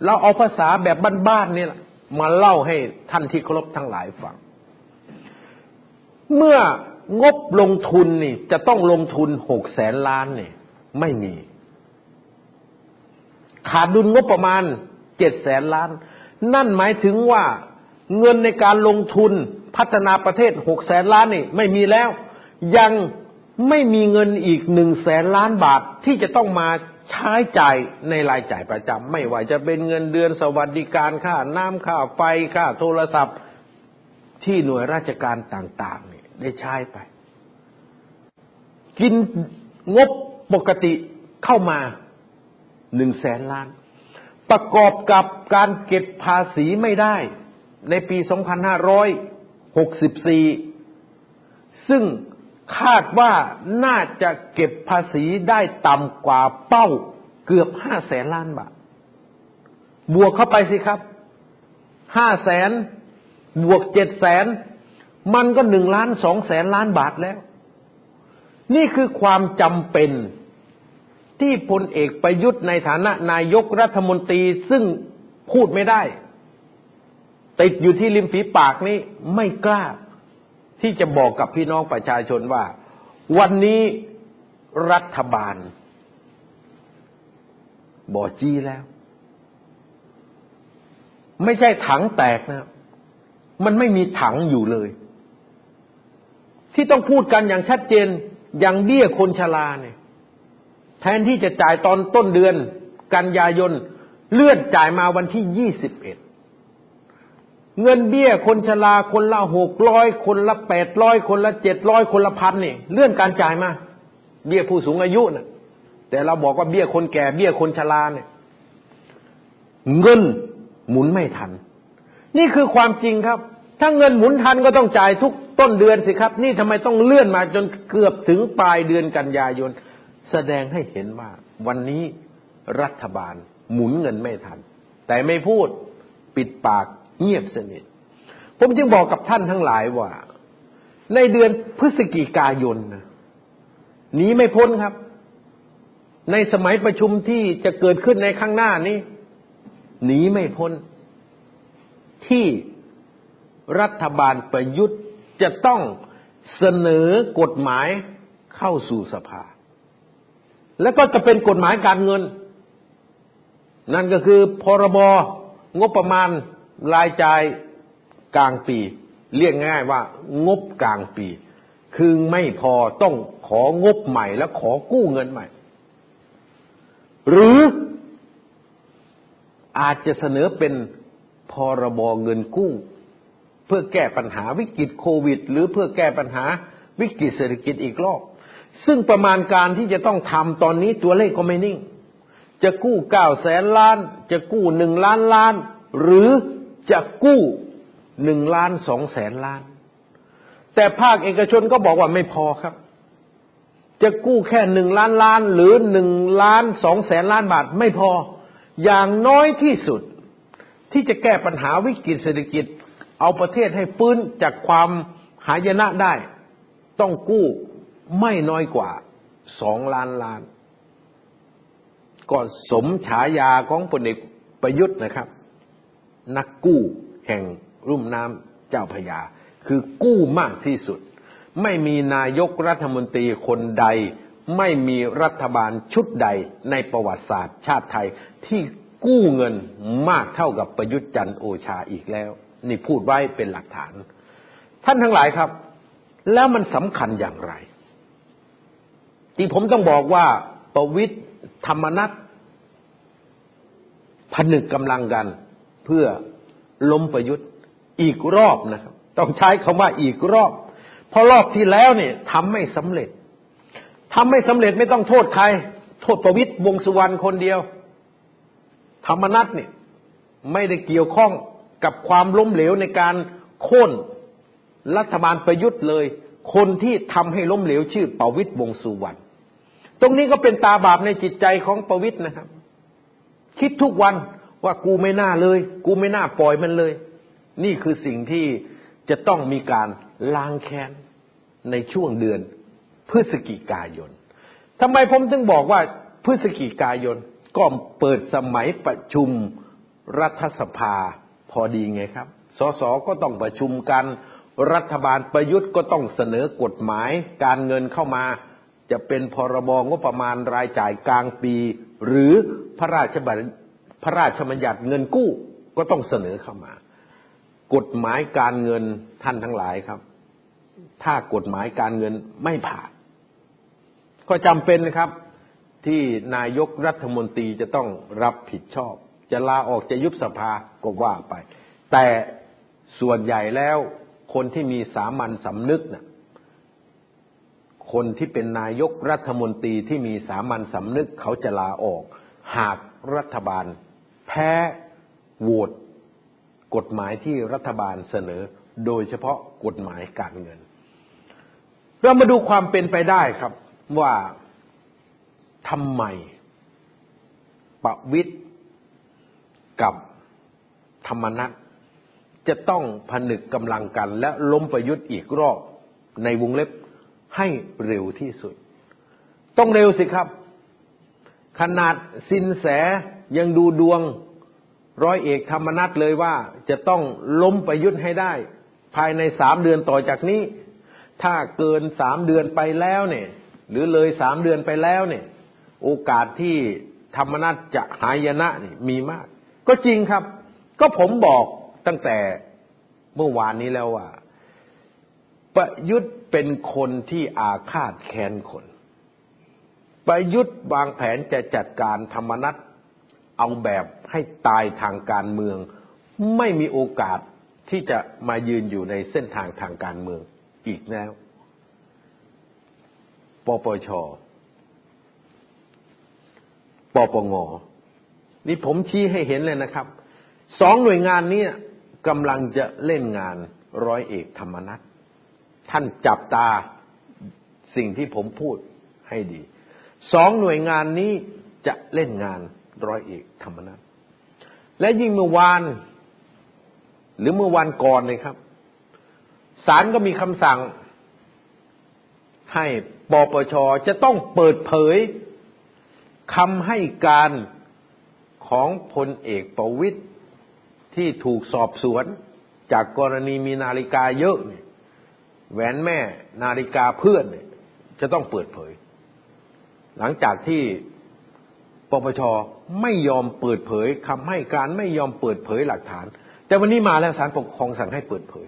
เราเอาภาษาแบบบ้านๆนี่แหละมาเล่าให้ท่านที่เคารพทั้งหลายฟัง เมื่องบลงทุนนี่ จะต้องลงทุนหกแสนล้านนี่ไม่มี ขาดดุลงบประมาณเจ็ดแสนล้าน นั่นหมายถึงว่า เงินในการลงทุนพัฒนาประเทศหกแสนล้านนี่ไม่มีแล้ว ยังไม่มีเงินอีกหนึ่งแสนล้านบาทที่จะต้องมาใช้จ่ายในรายจ่ายประจำไม่ว่าจะเป็นเงินเดือนสวัสดิการค่าน้ำค่าไฟค่าโทรศัพท์ที่หน่วยราชการต่างๆนี่ได้ใช้ไป กินงบปกติเข้ามาหนึ่งแสนล้าน ประกอบกับการเก็บภาษีไม่ได้ ในปี 2564 ซึ่งคาดว่าน่าจะเก็บภาษีได้ต่ำกว่าเป้าเกือบห้าแสนล้านบาท บวกเข้าไปสิครับ ห้าแสนบวกเจ็ดแสน มันก็หนึ่งล้านสองแสนล้านบาทแล้ว นี่คือความจำเป็นที่พลเอกประยุทธ์ในฐานะนายกรัฐมนตรีซึ่งพูดไม่ได้ ติดอยู่ที่ริมฝีปากนี้ไม่กล้า ที่จะบอกกับพี่น้องประชาชนว่า วันนี้รัฐบาลบอจี้แล้ว ไม่ใช่ถังแตกนะ มันไม่มีถังอยู่เลย ที่ต้องพูดกันอย่างชัดเจนอย่างเบี้ยคนชราเนี่ยแทนที่จะจ่ายตอนต้นเดือน กันยายนเลื่อนจ่ายมาวันที่ยี่สิบเอ็ด เงินเบี้ยคนชราคนละหกร้อยคนละแปดร้อยคนละเจ็ดร้อยคนละพันนี่เลื่อนการจ่ายมา เบี้ยผู้สูงอายุนะแต่เราบอกว่าเบี้ยคนแก่เบี้ยคนชราเนี่ยเงินหมุนไม่ทัน นี่คือความจริงครับ ถ้าเงินหมุนทันก็ต้องจ่ายทุกต้นเดือนสิครับ นี่ทำไมต้องเลื่อนมาจนเกือบถึงปลายเดือนกันยายน แสดงให้เห็นว่า วันนี้รัฐบาลหมุนเงินไม่ทัน แต่ไม่พูดปิดปาก เงียบสนิทผมจึงบอกกับท่านทั้งหลายว่า ในเดือนพฤศจิกายนนะหนีไม่พ้นครับ ในสมัยประชุมที่จะเกิดขึ้นในข้างหน้านี้หนีไม่พ้น ที่รัฐบาลประยุทธ์จะต้องเสนอกฎหมายเข้าสู่สภา แล้วก็จะเป็นกฎหมายการเงิน นั่นก็คือพรบงบประมาณ รายจ่ายกลางปี เรียกง่ายว่า งบกลางปี คือไม่พอต้องของบใหม่แล้วขอกู้เงินใหม่ หรืออาจจะเสนอเป็นพรบเงินกู้ เพื่อแก้ปัญหาวิกฤตโควิด หรือเพื่อแก้ปัญหาวิกฤตเศรษฐกิจอีกรอบ ซึ่งประมาณการที่จะต้องทำตอนนี้ตัวเลขก็ไม่นิ่ง จะกู้เก้าแสนล้าน จะกู้หนึ่งล้านล้าน หรือ จะกู้หนึ่งล้านสองแสนล้าน แต่ภาคเอกชนก็บอกว่าไม่พอครับ จะกู้แค่หนึ่งล้านล้าน หรือหนึ่งล้านสองแสนล้านบาทไม่พอ อย่างน้อยที่สุด ที่จะแก้ปัญหาวิกฤตเศรษฐกิจ เอาประเทศให้ฟื้นจากความหายนะได้ ต้องกู้ไม่น้อยกว่าสองล้านล้าน ก็สมฉายาของพลเอกประยุทธ์นะครับ นักกู้แห่งรุ่มน้ำเจ้าพยา คือกู้มากที่สุด ไม่มีนายกรัฐมนตรีคนใด ไม่มีรัฐบาลชุดใดในประวัติศาสตร์ ชาติไทยที่กู้เงินมากเท่ากับประยุทธ์จันโอชาอีกแล้ว นี่พูดไว้เป็นหลักฐาน ท่านทั้งหลายครับ แล้วมันสำคัญอย่างไร ที่ผมต้องบอกว่าประวิทย์ธรรมนัตผนึกกำลังกัน เพื่อล้มประยุทธ์อีกรอบนะครับ ต้องใช้คำว่าอีกรอบ เพราะรอบที่แล้วเนี่ยทำไม่สำเร็จทำไม่สำเร็จไม่ต้องโทษใคร โทษประวิตยวงสุวรรณคนเดียว ธรรมนัตเนี่ยไม่ได้เกี่ยวข้องกับความล้มเหลวในการโค่นรัฐบาลประยุทธ์เลย คนที่ทำให้ล้มเหลวชื่อประวิตยวงสุวรรณ ตรงนี้ก็เป็นตาบาปในจิตใจของประวิตยนะครับ คิดทุกวัน ว่ากูไม่น่าเลย กูไม่น่าปล่อยมันเลย นี่คือสิ่งที่จะต้องมีการล้างแค้นในช่วงเดือนพฤศจิกายนทำไมผมถึงบอกว่าพฤศจิกายนก็เปิดสมัยประชุมรัฐสภาพอดีไงครับ สสก็ต้องประชุมกัน รัฐบาลประยุทธ์ก็ต้องเสนอกฎหมายการเงินเข้ามา จะเป็นพรบงบประมาณรายจ่ายกลางปี หรือพระราชบัญ พระราชบัญญัติเงินกู้ก็ต้องเสนอเข้ามา กฎหมายการเงินท่านทั้งหลายครับ ถ้ากฎหมายการเงินไม่ผ่านก็จำเป็นนะครับ ที่นายกรัฐมนตรีจะต้องรับผิดชอบ จะลาออกจะยุบสภาก็ว่าไป แต่ส่วนใหญ่แล้วคนที่มีสามัญสำนึกนะ่ะคนที่เป็นนายกรัฐมนตรีที่มีสามัญสำนึกเขาจะลาออก หากรัฐบาล แพ้โหวตกฎหมายที่รัฐบาลเสนอ โดยเฉพาะกฎหมายการเงิน เรามาดูความเป็นไปได้ครับว่าทำไมประวิทย์กับธรรมนัตจะต้องผนึกกำลังกัน และล้มประยุทธ์อีกรอบในวงเล็บให้เร็วที่สุด ต้องเร็วสิครับ ขนาดสินแสยังดูดวงร้อยเอกธรรมนัตเลยว่าจะต้องล้มประยุทธ์ให้ได้ ภายในสามเดือนต่อจากนี้ ถ้าเกินสามเดือนไปแล้วเนี่ย หรือเลยสามเดือนไปแล้วเนี่ย โอกาสที่ธรรมนัตจะหายนะนี่มีมาก ก็จริงครับ ก็ผมบอกตั้งแต่เมื่อวานนี้แล้วว่า ประยุทธ์เป็นคนที่อาฆาตแค้นคน ประยุทธ์วางแผนจะจัดการธรรมนัตเอาแบบให้ตายทางการเมือง ไม่มีโอกาสที่จะมายืนอยู่ในเส้นทางทางการเมืองอีกแล้ว ปปช ปปง นี่ผมชี้ให้เห็นเลยนะครับ สองหน่วยงานนี้กำลังจะเล่นงานร้อยเอกธรรมนัฐท่านจับตาสิ่งที่ผมพูดให้ดี สองหน่วยงานนี้จะเล่นงานร้อยเอกธรรมนัฐและยิ่งเมื่อวาน หรือเมื่อวันก่อนเลยครับศาลก็มีคำสั่ง ให้ปปชจะต้องเปิดเผยคำให้การของพลเอกประวิตยที่ถูกสอบสวนจากกรณีมีนาฬิกาเยอะเนี่ยแหวนแม่นาฬิกาเพื่อนเนี่ยจะต้องเปิดเผย หลังจากที่ปปชไม่ยอมเปิดเผยคำให้การไม่ยอมเปิดเผยหลักฐาน แต่วันนี้มาแล้วศาลปกครองสั่งให้เปิดเผย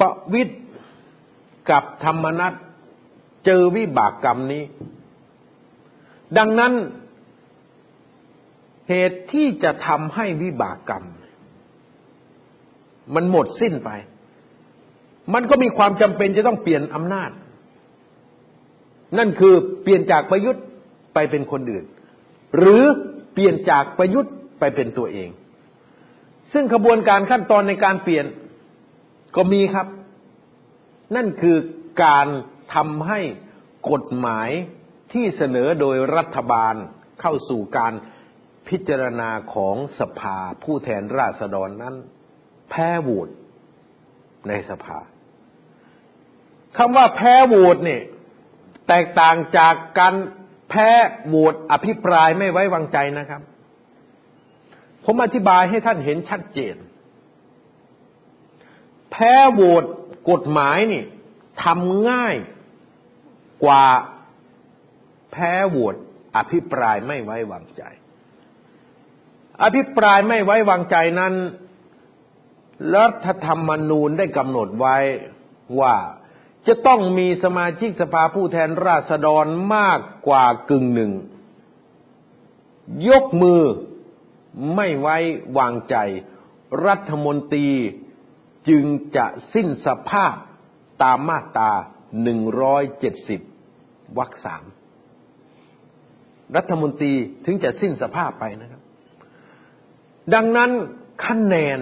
ประวิตยกับธรรมนัตเจอวิบากกรรมนี้ ดังนั้น เหตุที่จะทำให้วิบากกรรม มันหมดสิ้นไป มันก็มีความจำเป็นจะต้องเปลี่ยนอำนาจ นั่นคือเปลี่ยนจากประยุทธ์ไปเป็นคนอื่น หรือเปลี่ยนจากประยุทธ์ไปเป็นตัวเอง ซึ่งขบวนการขั้นตอนในการเปลี่ยนก็มีครับ นั่นคือการทำให้กฎหมายที่เสนอโดยรัฐบาลเข้าสู่การพิจารณาของสภาผู้แทนราษฎรนั้น แพ้โหวตในสภาคำว่าแพ้โหวตเนี่ย แตกต่างจากการแพ้โหวตอภิปรายไม่ไว้วางใจนะครับ ผมอธิบายให้ท่านเห็นชัดเจน แพ้โหวตกฎหมายนี่ทำง่ายกว่าแพ้โหวตอภิปรายไม่ไว้วางใจ อภิปรายไม่ไว้วางใจนั้นรัฐธรรมนูญได้กำหนดไว้ว่า จะต้องมีสมาชิกสภาผู้แทนราษฎรมากกว่ากึ่งหนึ่ง ยกมือไม่ไว้วางใจ รัฐมนตรีจึงจะสิ้นสภาพตามมาตราหนึ่งร้อยเจ็ดสิบวรรคสามรัฐมนตรีถึงจะสิ้นสภาพไปนะครับ ดังนั้นคะแนน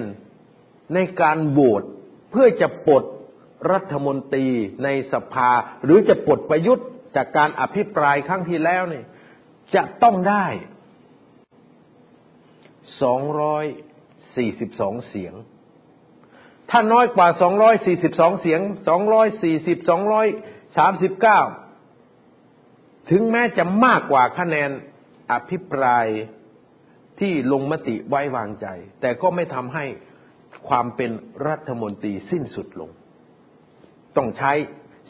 ในการโหวตเพื่อจะปลด รัฐมนตรีในสภา หรือจะปลดประยุทธ์จากการอภิปรายครั้งที่แล้วนี่จะต้องได้242เสียง ถ้าน้อยกว่า242เสียง240 239ถึงแม้จะมากกว่าคะแนนอภิปรายที่ลงมติไว้วางใจ แต่ก็ไม่ทำให้ความเป็นรัฐมนตรีสิ้นสุดลง ต้องใช้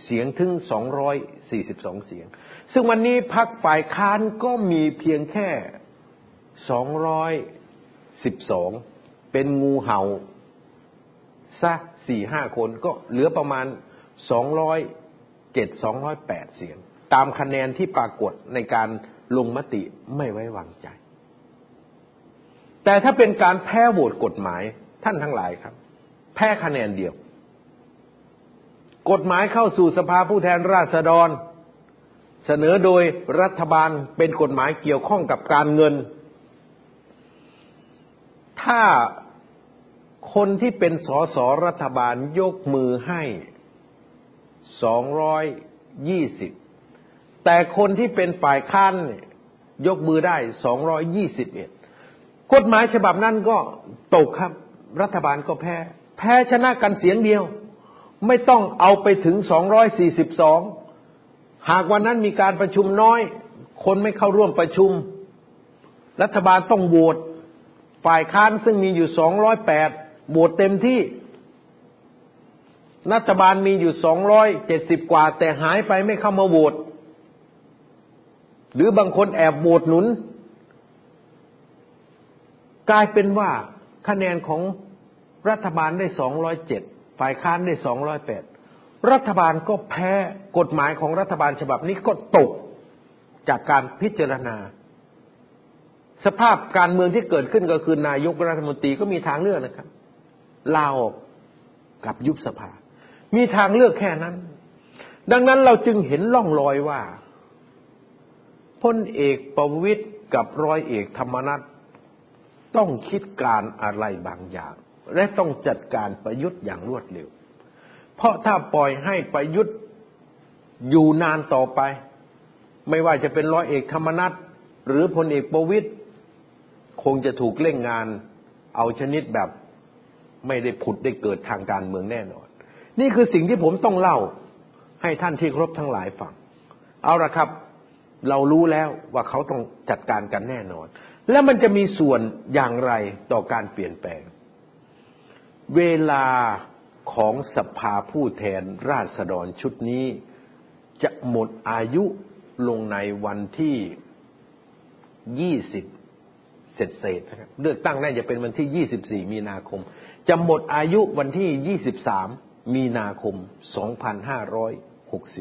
เสียงถึง 242 เสียง ซึ่งวันนี้พักฝ่ายค้านก็มีเพียงแค่ 212 เป็นงูเห่าซะสี่ห้าคนก็เหลือประมาณ 207 208 เสียง ตามคะแนนที่ปรากฏในการลงมติไม่ไว้วางใจ แต่ถ้าเป็นการแพ้โหวตกฎหมายท่านทั้งหลายครับ แพ้คะแนนเดียว กฎหมายเข้าสู่สภาผู้แทนราษฎร เสนอโดยรัฐบาลเป็นกฎหมายเกี่ยวข้องกับการเงิน ถ้าคนที่เป็นสสรัฐบาลยกมือให้สองร้อยยี่สิบแต่คนที่เป็นฝ่ายค้านยกมือได้สองร้อยยี่สิบเอ็ดกฎหมายฉบับนั้นก็ตกครับ รัฐบาลก็แพ้ แพ้ชนะกันเสียงเดียว ไม่ต้องเอาไปถึง242หากวันนั้นมีการประชุมน้อย คนไม่เข้าร่วมประชุม รัฐบาลต้องโหวตฝ่ายค้านซึ่งมีอยู่208โหวตเต็มที่ รัฐบาลมีอยู่270กว่า แต่หายไปไม่เข้ามาโหวตหรือบางคนแอบโหวตหนุน กลายเป็นว่าคะแนนของรัฐบาลได้207 ฝ่ายค้านได้สองร้อยแปดรัฐบาลก็แพ้กฎหมายของรัฐบาลฉบับนี้ก็ตกจากการพิจารณา สภาพการเมืองที่เกิดขึ้นก็คือนายกรัฐมนตรีก็มีทางเลือกนะครับลาออกกับยุบสภา มีทางเลือกแค่นั้น ดังนั้นเราจึงเห็นล่องรอยว่าพลเอกประวิตยกับร้อยเอกธรรมนัฐต้องคิดการอะไรบางอย่าง และต้องจัดการประยุทธ์อย่างรวดเร็ว เพราะถ้าปล่อยให้ประยุทธ์อยู่นานต่อไป ไม่ว่าจะเป็นร้อยเอกธรรมนัฐหรือพลเอกประวิตยคงจะถูกเล่งงานเอาชนิดแบบไม่ได้ผุดได้เกิดทางการเมืองแน่นอน นี่คือสิ่งที่ผมต้องเล่าให้ท่านที่ครบทั้งหลายฟัง เอาละครับ เรารู้แล้วว่าเขาต้องจัดการกันแน่นอน แล้วมันจะมีส่วนอย่างไรต่อการเปลี่ยนแปลง เวลาของสภาผู้แทนราษฎรชุดนี้ จะหมดอายุลงในวันที่ยี่สิบเสร็จเสร็จนะครับเลือกตั้งน่าจะเป็นวันที่24มีนาคม จะหมดอายุวันที่23มีนาคม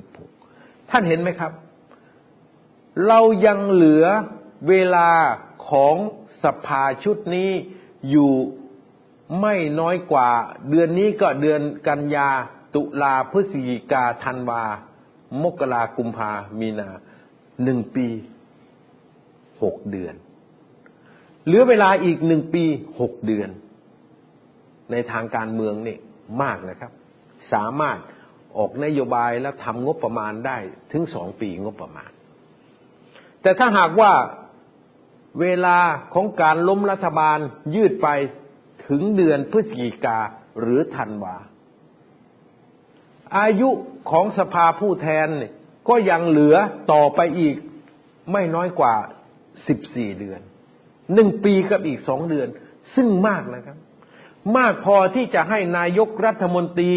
2566ท่านเห็นไหมครับ เรายังเหลือเวลาของสภาชุดนี้อยู่ ไม่น้อยกว่า เดือนนี้ก็เดือนกันยา ตุลาพฤศจิกาธันวา มกรากุมภามีนาหนึ่งปีหกเดือน เหลือเวลาอีกหนึ่งปีหกเดือน ในทางการเมืองนี่มากนะครับ สามารถออกนโยบายและทำงบประมาณได้ถึงสองปีงบประมาณ แต่ถ้าหากว่าเวลาของการล้มรัฐบาลยืดไป ถึงเดือนพฤศจิกาหรือธันวา อายุของสภาผู้แทนก็ยังเหลือต่อไปอีกไม่น้อยกว่าสิบสี่เดือนหนึ่งปีกับอีกสองเดือน ซึ่งมากนะครับ มากพอที่จะให้นายกรัฐมนตรี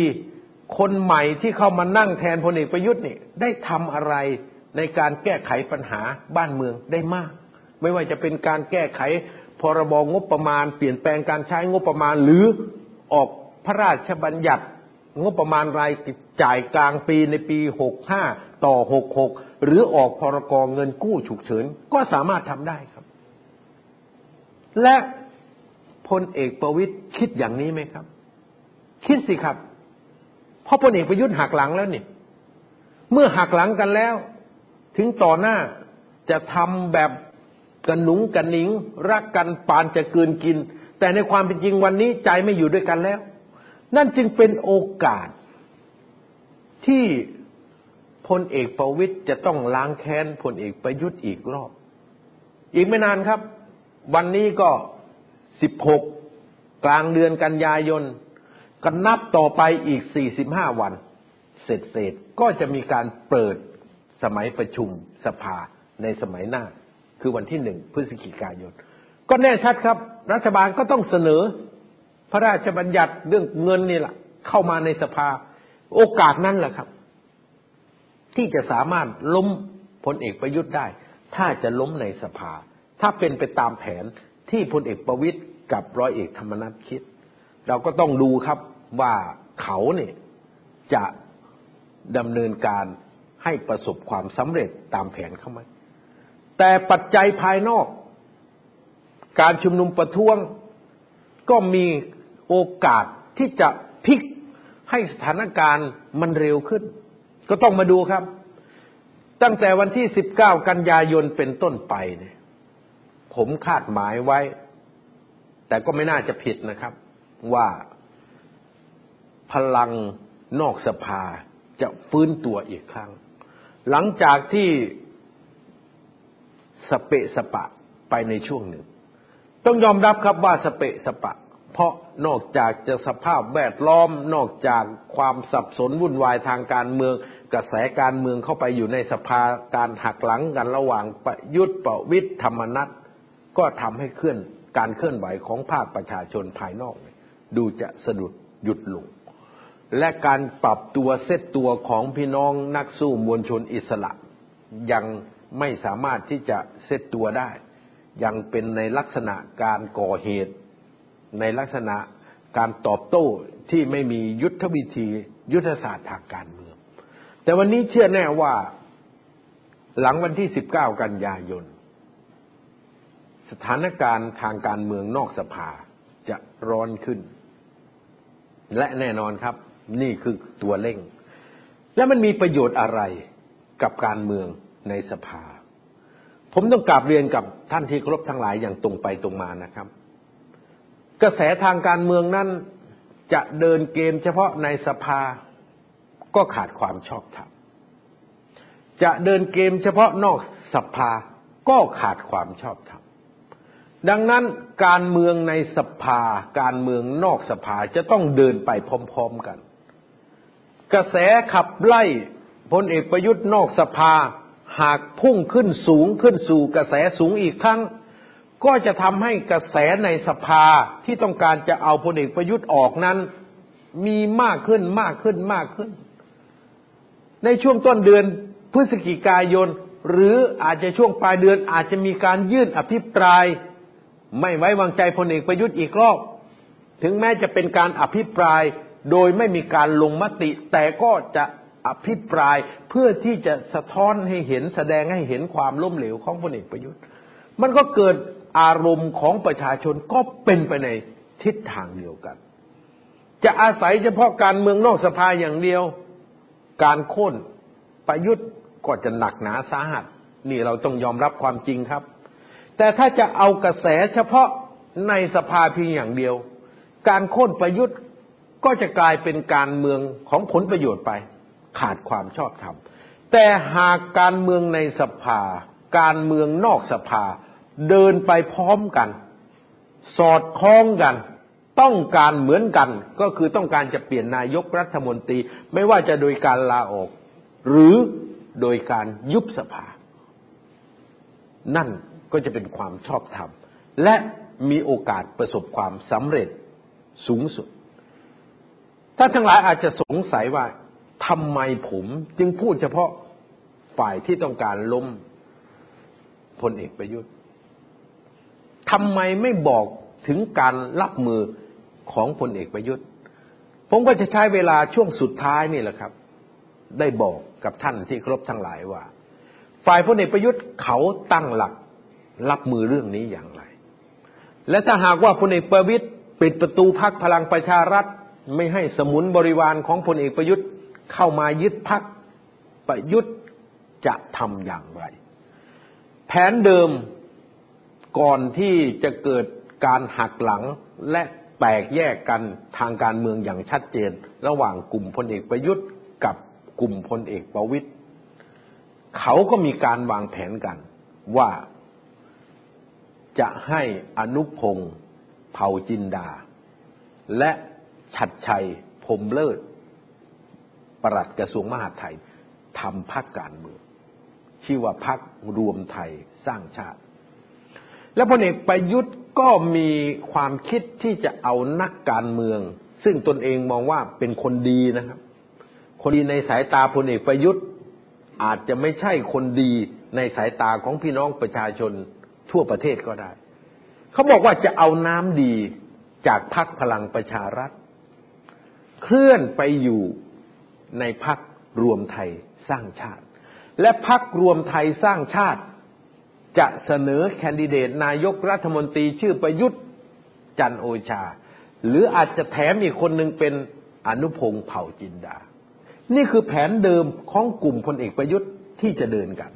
คนใหม่ที่เข้ามานั่งแทนพลเอกประยุทธ์นี่ได้ทำอะไรในการแก้ไขปัญหาบ้านเมืองได้มาก ไม่ว่าจะเป็นการแก้ไข พรบงบประมาณ เปลี่ยนแปลงการใช้งบประมาณ หรือออกพระราชบัญญัติ งบประมาณรายจ่ายกลางปีในปี 65 ต่อ 66 หรือออกพรกเงินกู้ฉุกเฉิน ก็สามารถทำได้ครับ และพลเอกประวิตยคิดอย่างนี้ไหมครับ คิดสิครับ เพราะพลเอกประยุทธ์หักหลังแล้วนี่ เมื่อหักหลังกันแล้ว ถึงต่อหน้าจะทำแบบ กระหนุงกระหนิง รักกันปานจะเกินกิน แต่ในความเป็นจริงวันนี้ใจไม่อยู่ด้วยกันแล้ว นั่นจึงเป็นโอกาส ที่พลเอกประวิตยจะต้องล้างแค้นพลเอกประยุทธ์อีกรอบ อีกไม่นานครับ วันนี้ก็สิบหกกลางเดือนกันยายนก็นับต่อไปอีกสี่สิบห้าวัน เสร็จเสร็จก็จะมีการเปิดสมัยประชุมสภาในสมัยหน้า คือวันที่หนึ่งพฤศจิกายน ก็แน่ชัดครับ รัฐบาลก็ต้องเสนอ พระราชบัญญัติเรื่องเงินนี่แหละเข้ามาในสภา โอกาสนั้นแหละครับ ที่จะสามารถล้มพลเอกประยุทธ์ได้ ถ้าจะล้มในสภา ถ้าเป็นไปตามแผนที่พลเอกประวิตยกับร้อยเอกธรรมนัฐคิด เราก็ต้องดูครับว่าเขาเนี่ยจะดำเนินการให้ประสบความสำเร็จตามแผนเขาไหม แต่ปัจจัยภายนอก การชุมนุมประท้วงก็มีโอกาสที่จะพลิกให้สถานการณ์มันเร็วขึ้น ก็ต้องมาดูครับ ตั้งแต่วันที่ 19 กันยายนเป็นต้นไปเนี่ยผมคาดหมายไว้ แต่ก็ไม่น่าจะผิดนะครับ ว่าพลังนอกสภาจะฟื้นตัวอีกครั้ง หลังจากที่ สเปะสปะไปในช่วงหนึ่ง ต้องยอมรับครับว่าสเปะสปะ เพราะนอกจากจะสภาพแวดล้อมนอกจากความสับสนวุ่นวายทางการเมือง กระแสการเมืองเข้าไปอยู่ในสภาการหักหลังกันระหว่างประยุทธ์ประวิทย์ธรรมนัฐก็ทำให้เคลื่อนการเคลื่อนไหวของภาคประชาชนภายนอก ดูจะสะดุดหยุดลงและการปรับตัวเซตตัวของพี่น้องนักสู้มวลชนอิสระยัง ไม่สามารถที่จะเซตตัวได้ ยังเป็นในลักษณะการก่อเหตุ ในลักษณะการตอบโต้ที่ไม่มียุทธวิธียุทธศาสตร์ทางการเมือง แต่วันนี้เชื่อแน่ว่าหลังวันที่ 19 กันยายน สถานการณ์ทางการเมืองนอกสภาจะร้อนขึ้น และแน่นอนครับ นี่คือตัวเร่ง และมันมีประโยชน์อะไรกับการเมือง ในสภา ผมต้องกราบเรียนกับท่านที่เคารพทั้งหลายอย่างตรงไปตรงมานะครับ กระแสทางการเมืองนั้นจะเดินเกมเฉพาะในสภาก็ขาดความชอบธรรม จะเดินเกมเฉพาะนอกสภาก็ขาดความชอบธรรม ดังนั้นการเมืองในสภา การเมืองนอกสภาจะต้องเดินไปพร้อม ๆกัน กระแสขับไล่พลเอกประยุทธ์นอกสภา หากพุ่งขึ้นสูงขึ้นสู่กระแสสูงอีกครั้ง ก็จะทำให้กระแสในสภาที่ต้องการจะเอาพลเอกประยุทธ์ออกนั้น มีมากขึ้นมากขึ้นมากขึ้น ในช่วงต้นเดือนพฤศจิกายน หรืออาจจะช่วงปลายเดือนอาจจะมีการยื่นอภิปราย ไม่ไว้วางใจพลเอกประยุทธ์อีกรอบถึงแม้จะเป็นการอภิปรายโดยไม่มีการลงมติ แต่ก็จะ อภิปรายเพื่อที่จะสะท้อนให้เห็นแสดงให้เห็นความล้มเหลวของพลเอกประยุทธ์ มันก็เกิดอารมณ์ของประชาชนก็เป็นไปในทิศทางเดียวกัน จะอาศัยเฉพาะการเมืองนอกสภาอย่างเดียว การโค่นประยุทธ์ก็จะหนักหนาสาหัส นี่เราต้องยอมรับความจริงครับ แต่ถ้าจะเอากระแสเฉพาะในสภาเพียงอย่างเดียว การโค่นประยุทธ์ก็จะกลายเป็นการเมืองของผลประโยชน์ไป ขาดความชอบธรรม แต่หากการเมืองในสภา การเมืองนอกสภา เดินไปพร้อมกัน สอดคล้องกัน ต้องการเหมือนกัน ก็คือต้องการจะเปลี่ยนนายกรัฐมนตรี ไม่ว่าจะโดยการลาออก หรือโดยการยุบสภา นั่นก็จะเป็นความชอบธรรม และมีโอกาสประสบความสำเร็จสูงสุด ท่านทั้งหลายอาจจะสงสัยว่า ทำไมผมจึงพูดเฉพาะฝ่ายที่ต้องการล้มพลเอกประยุทธ์ทำไมไม่บอกถึงการรับมือของพลเอกประยุทธ์ ผมก็จะใช้เวลาช่วงสุดท้ายนี่แหละครับ ได้บอกกับท่านที่ครบทั้งหลายว่า ฝ่ายพลเอกประยุทธ์เขาตั้งหลักรับมือเรื่องนี้อย่างไร และถ้าหากว่าพลเอกประวิตยปิดประตูพักพลังประชารัฐ ไม่ให้สมุนบริวารของพลเอกประยุทธ์ เข้ามายึดพักประยุทธ์จะทำอย่างไร แผนเดิมก่อนที่จะเกิดการหักหลังและแตกแยกกันทางการเมืองอย่างชัดเจน ระหว่างกลุ่มพลเอกประยุทธ์กับกลุ่มพลเอกประวิตยเขาก็มีการวางแผนกันว่าจะให้อนุพงศ์เผ่าจินดา และชัดชัยพรมเลิศ ประหลัดกระทรวงมหาดไทยทำพักการเมือง ชื่อว่าพักรวมไทยสร้างชาติ และพลเอกประยุทธ์ก็มีความคิดที่จะเอานักการเมือง ซึ่งตนเองมองว่าเป็นคนดีนะครับ คนดีในสายตาพลเอกประยุทธ์อาจจะไม่ใช่คนดีในสายตาของพี่น้องประชาชนทั่วประเทศก็ได้ เขาบอกว่าจะเอาน้ำดีจากพรรคพลังประชารัฐ เคลื่อนไปอยู่ ในพักรวมไทยสร้างชาติ และพักรวมไทยสร้างชาติ จะเสนอแคนดิเดตนายกรัฐมนตรีชื่อประยุทธ์จันโอชา หรืออาจจะแถมอีกคนหนึ่งเป็นอนุพงศ์เผ่าจินดา นี่คือแผนเดิมของกลุ่มพลเอกประยุทธ์ที่จะเดินกัน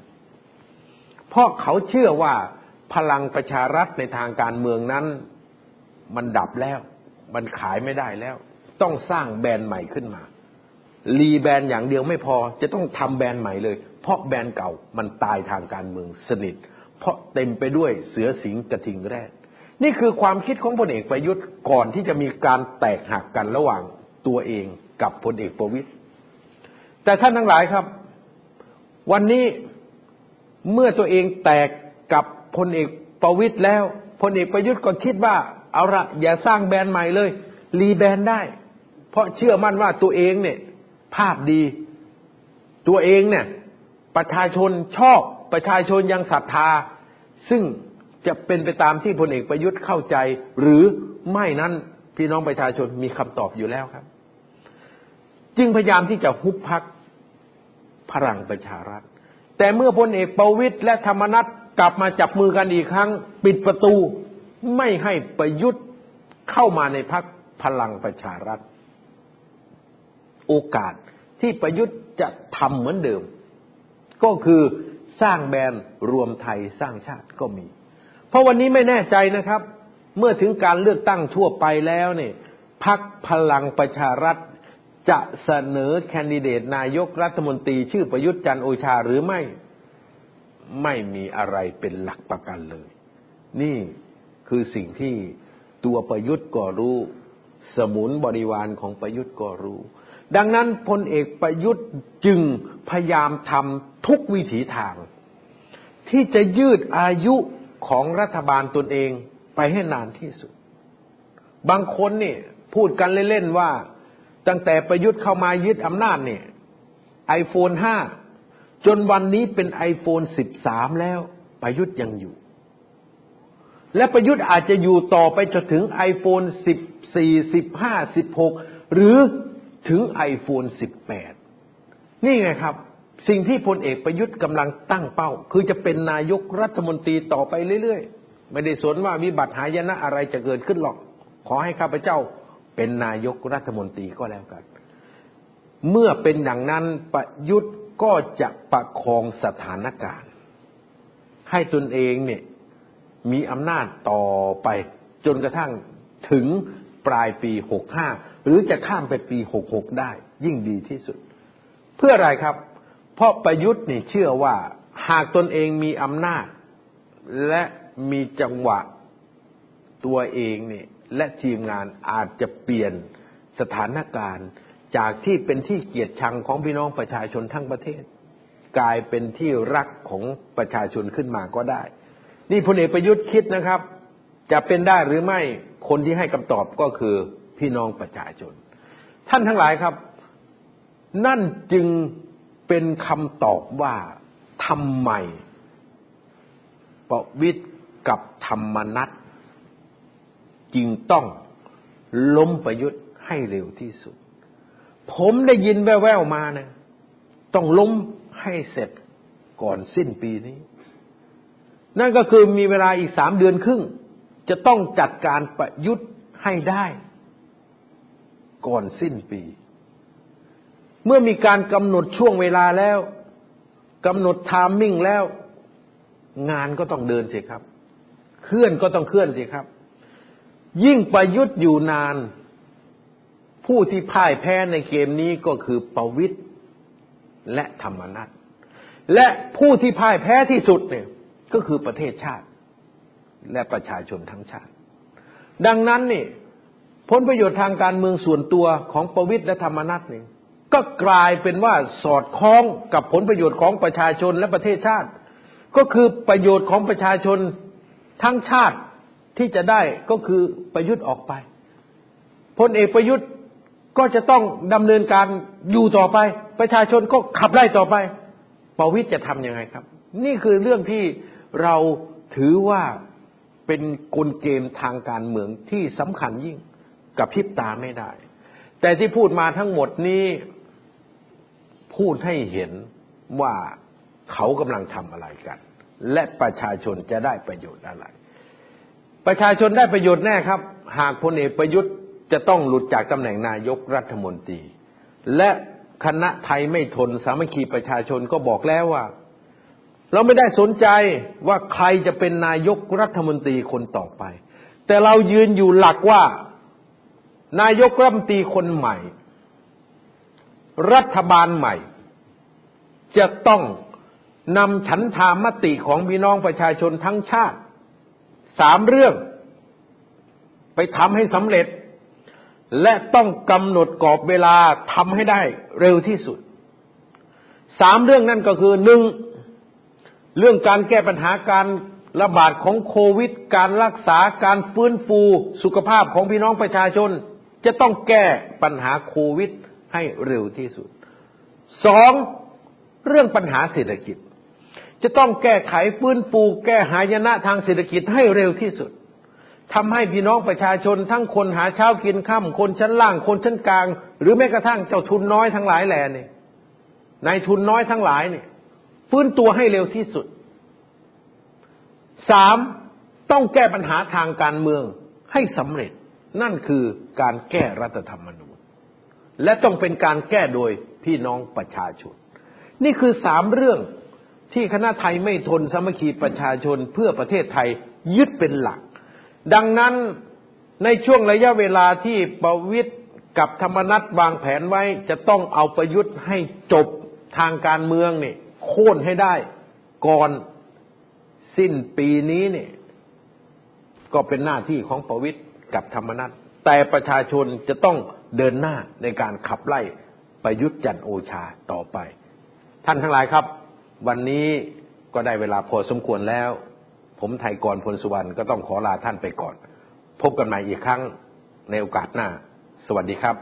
เพราะเขาเชื่อว่าพลังประชารัฐในทางการเมืองนั้น มันดับแล้ว มันขายไม่ได้แล้ว ต้องสร้างแบรนด์ใหม่ขึ้นมา รีแบรนด์อย่างเดียวไม่พอ จะต้องทำแบรนด์ใหม่เลย เพราะแบรนด์เก่ามันตายทางการเมืองสนิท เพราะเต็มไปด้วยเสือสิงกระทิงแรดนี่คือความคิดของพลเอกประยุทธ์ก่อนที่จะมีการแตกหักกันระหว่างตัวเองกับพลเอกประวิตยแต่ท่านทั้งหลายครับ วันนี้เมื่อตัวเองแตกกับพลเอกประวิตยแล้วพลเอกประยุทธ์ก็คิดว่าเอาละอย่าสร้างแบรนด์ใหม่เลย รีแบรนด์ได้ เพราะเชื่อมั่นว่าตัวเองเนี่ย ภาพดี ตัวเองเนี่ย ประชาชนชอบประชาชนยังศรัทธา ซึ่งจะเป็นไปตามที่พลเอกประยุทธ์เข้าใจ หรือไม่นั้นพี่น้องประชาชนมีคำตอบอยู่แล้วครับ จึงพยายามที่จะฮุบพักพลังประชารัฐ แต่เมื่อพลเอกประวิตยและธรรมนัตกลับมาจับมือกันอีกครั้ง ปิดประตูไม่ให้ประยุทธ์เข้ามาในพักพลังประชารัฐ โอกาสที่ประยุทธ์จะทำเหมือนเดิม ก็คือสร้างแบรนด์รวมไทยสร้างชาติก็มี เพราะวันนี้ไม่แน่ใจนะครับ เมื่อถึงการเลือกตั้งทั่วไปแล้วเนี่ยพักพลังประชารัฐจะเสนอแคนดิเดตนายกรัฐมนตรี ชื่อประยุทธ์จันโอชาหรือไม่ ไม่มีอะไรเป็นหลักประกันเลย นี่คือสิ่งที่ตัวประยุทธ์ก็รู้ สมุนบริวารของประยุทธ์ก็รู้ ดังนั้นพลเอกประยุทธ์จึงพยายามทำทุกวิถีทาง ที่จะยืดอายุของรัฐบาลตนเองไปให้นานที่สุด บางคนนี่พูดกันเล่นๆว่า ตั้งแต่ประยุทธ์เข้ามายึดอำนาจเนี่ยไอโฟนห้าจนวันนี้เป็นไอโฟนสิบสามแล้วประยุทธ์ยังอยู่ และประยุทธ์อาจจะอยู่ต่อไปจนถึงไอโฟนสิบสี่สิบห้าสิบหกหรือ ถึงไอโฟนสิบแปดนี่ไงครับ สิ่งที่พลเอกประยุทธ์กำลังตั้งเป้า คือจะเป็นนายกรัฐมนตรีต่อไปเรื่อยๆ ไม่ได้สนว่ามีบัตรหายนะอะไรจะเกิดขึ้นหรอก ขอให้ข้าพเจ้าเป็นนายกรัฐมนตรีก็แล้วกัน เมื่อเป็นอย่างนั้นประยุทธ์ก็จะประคองสถานการณ์ ให้ตนเองเนี่ยมีอำนาจต่อไปจนกระทั่งถึงปลายปีหกห้า หรือจะข้ามไปปีหกหกได้ยิ่งดีที่สุด เพื่ออะไรครับ เพราะประยุทธ์นี่เชื่อว่าหากตนเองมีอำนาจ และมีจังหวะตัวเองเนี่ยและทีมงานอาจจะเปลี่ยนสถานการณ์ จากที่เป็นที่เกียดชังของพี่น้องประชาชนทั้งประเทศ กลายเป็นที่รักของประชาชนขึ้นมาก็ได้ นี่พลเอกประยุทธ์คิดนะครับ จะเป็นได้หรือไม่คนที่ให้คำตอบก็คือ พี่น้องประชาชน ท่านทั้งหลายครับ นั่นจึงเป็นคำตอบว่าทำไมประวิตรกับธรรมนัตจึงต้องล้มประยุทธ์ให้เร็วที่สุด ผมได้ยินแว่วๆมานะ ต้องล้มให้เสร็จก่อนสิ้นปีนี้ นั่นก็คือมีเวลาอีกสามเดือนครึ่ง จะต้องจัดการประยุทธ์ให้ได้ ก่อนสิ้นปี เมื่อมีการกำหนดช่วงเวลาแล้วกำหนดไทามมิ่งแล้ว งานก็ต้องเดินสิครับ เคลื่อนก็ต้องเคลื่อนสิครับ ยิ่งประยุทธ์อยู่นาน ผู้ที่พ่ายแพ้ในเกมนี้ก็คือประวิทย์และธรรมนัตและผู้ที่พ่ายแพ้ที่สุดเนี่ย ก็คือประเทศชาติ และประชาชนทั้งชาติ ดังนั้นนี่ ผลประโยชน์ทางการเมืองส่วนตัวของประวิทย์และธรรมนัตเนี่ยก็กลายเป็นว่าสอดคล้องกับผลประโยชน์ของประชาชนและประเทศชาติ ก็คือประโยชน์ของประชาชนทั้งชาติที่จะได้ก็คือประยุทธ์ออกไปพลเอกประยุทธ์ก็จะต้องดำเนินการอยู่ต่อไป ประชาชนก็ขับไล่ต่อไปประวิทย์จะทำยังไงครับ นี่คือเรื่องที่เราถือว่าเป็นกลเกมทางการเมืองที่สำคัญยิ่ง กับพิบตาไม่ได้ แต่ที่พูดมาทั้งหมดนี้ พูดให้เห็นว่าเขากำลังทำอะไรกัน และประชาชนจะได้ประโยชน์อะไร ประชาชนได้ประโยชน์แน่ครับ หากพลเอกประยุทธ์จะต้องหลุดจากตำแหน่งนายกรัฐมนตรี และคณะไทยไม่ทนสามัคคีประชาชนก็บอกแล้วว่า เราไม่ได้สนใจว่าใครจะเป็นนายกรัฐมนตรีคนต่อไป แต่เรายืนอยู่หลักว่า นายกรัฐมนตรีคนใหม่ รัฐบาลใหม่ จะต้องนำฉันทามติของพี่น้องประชาชนทั้งชาติ สามเรื่อง ไปทำให้สำเร็จ และต้องกำหนดกรอบเวลาทำให้ได้เร็วที่สุด สามเรื่องนั่นก็คือหนึ่งเรื่องการแก้ปัญหาการระบาดของโควิด การรักษาการฟื้นฟูสุขภาพของพี่น้องประชาชน จะต้องแก้ปัญหาโควิดให้เร็วที่สุดสองเรื่องปัญหาเศรษฐกิจ จะต้องแก้ไขฟื้นฟูแก้หายนะทางเศรษฐกิจให้เร็วที่สุดทำให้พี่น้องประชาชนทั้งคนหาเช้ากินค่ำคนชั้นล่าง คนชั้นกลาง หรือแม้กระทั่งเจ้าทุนน้อยทั้งหลายแหล่เนี่ยนายทุนน้อยทั้งหลายเนี่ยฟื้นตัวให้เร็วที่สุดสามต้องแก้ปัญหาทางการเมืองให้สำเร็จ นั่นคือการแก้รัฐธรรมนูญ และต้องเป็นการแก้โดยพี่น้องประชาชน นี่คือสามเรื่องที่คณะไทยไม่ทนสามัคคีประชาชนเพื่อประเทศไทยยึดเป็นหลัก ดังนั้นในช่วงระยะเวลาที่ประวิตยกับธรรมนัตวางแผนไว้จะต้องเอาประยุทธ์ให้จบทางการเมืองเนี่ยโค่นให้ได้ ก่อนสิ้นปีนี้เนี่ยก็เป็นหน้าที่ของประวิตย กับธรรมนัตแต่ประชาชนจะต้องเดินหน้าในการขับไล่ประยุทธ์จันโอชาต่อไป ท่านทั้งหลายครับ วันนี้ก็ได้เวลาพอสมควรแล้ว ผมไทยกรพลสุวรรณก็ต้องขอลาท่านไปก่อน พบกันใหม่อีกครั้งในโอกาสหน้า สวัสดีครับ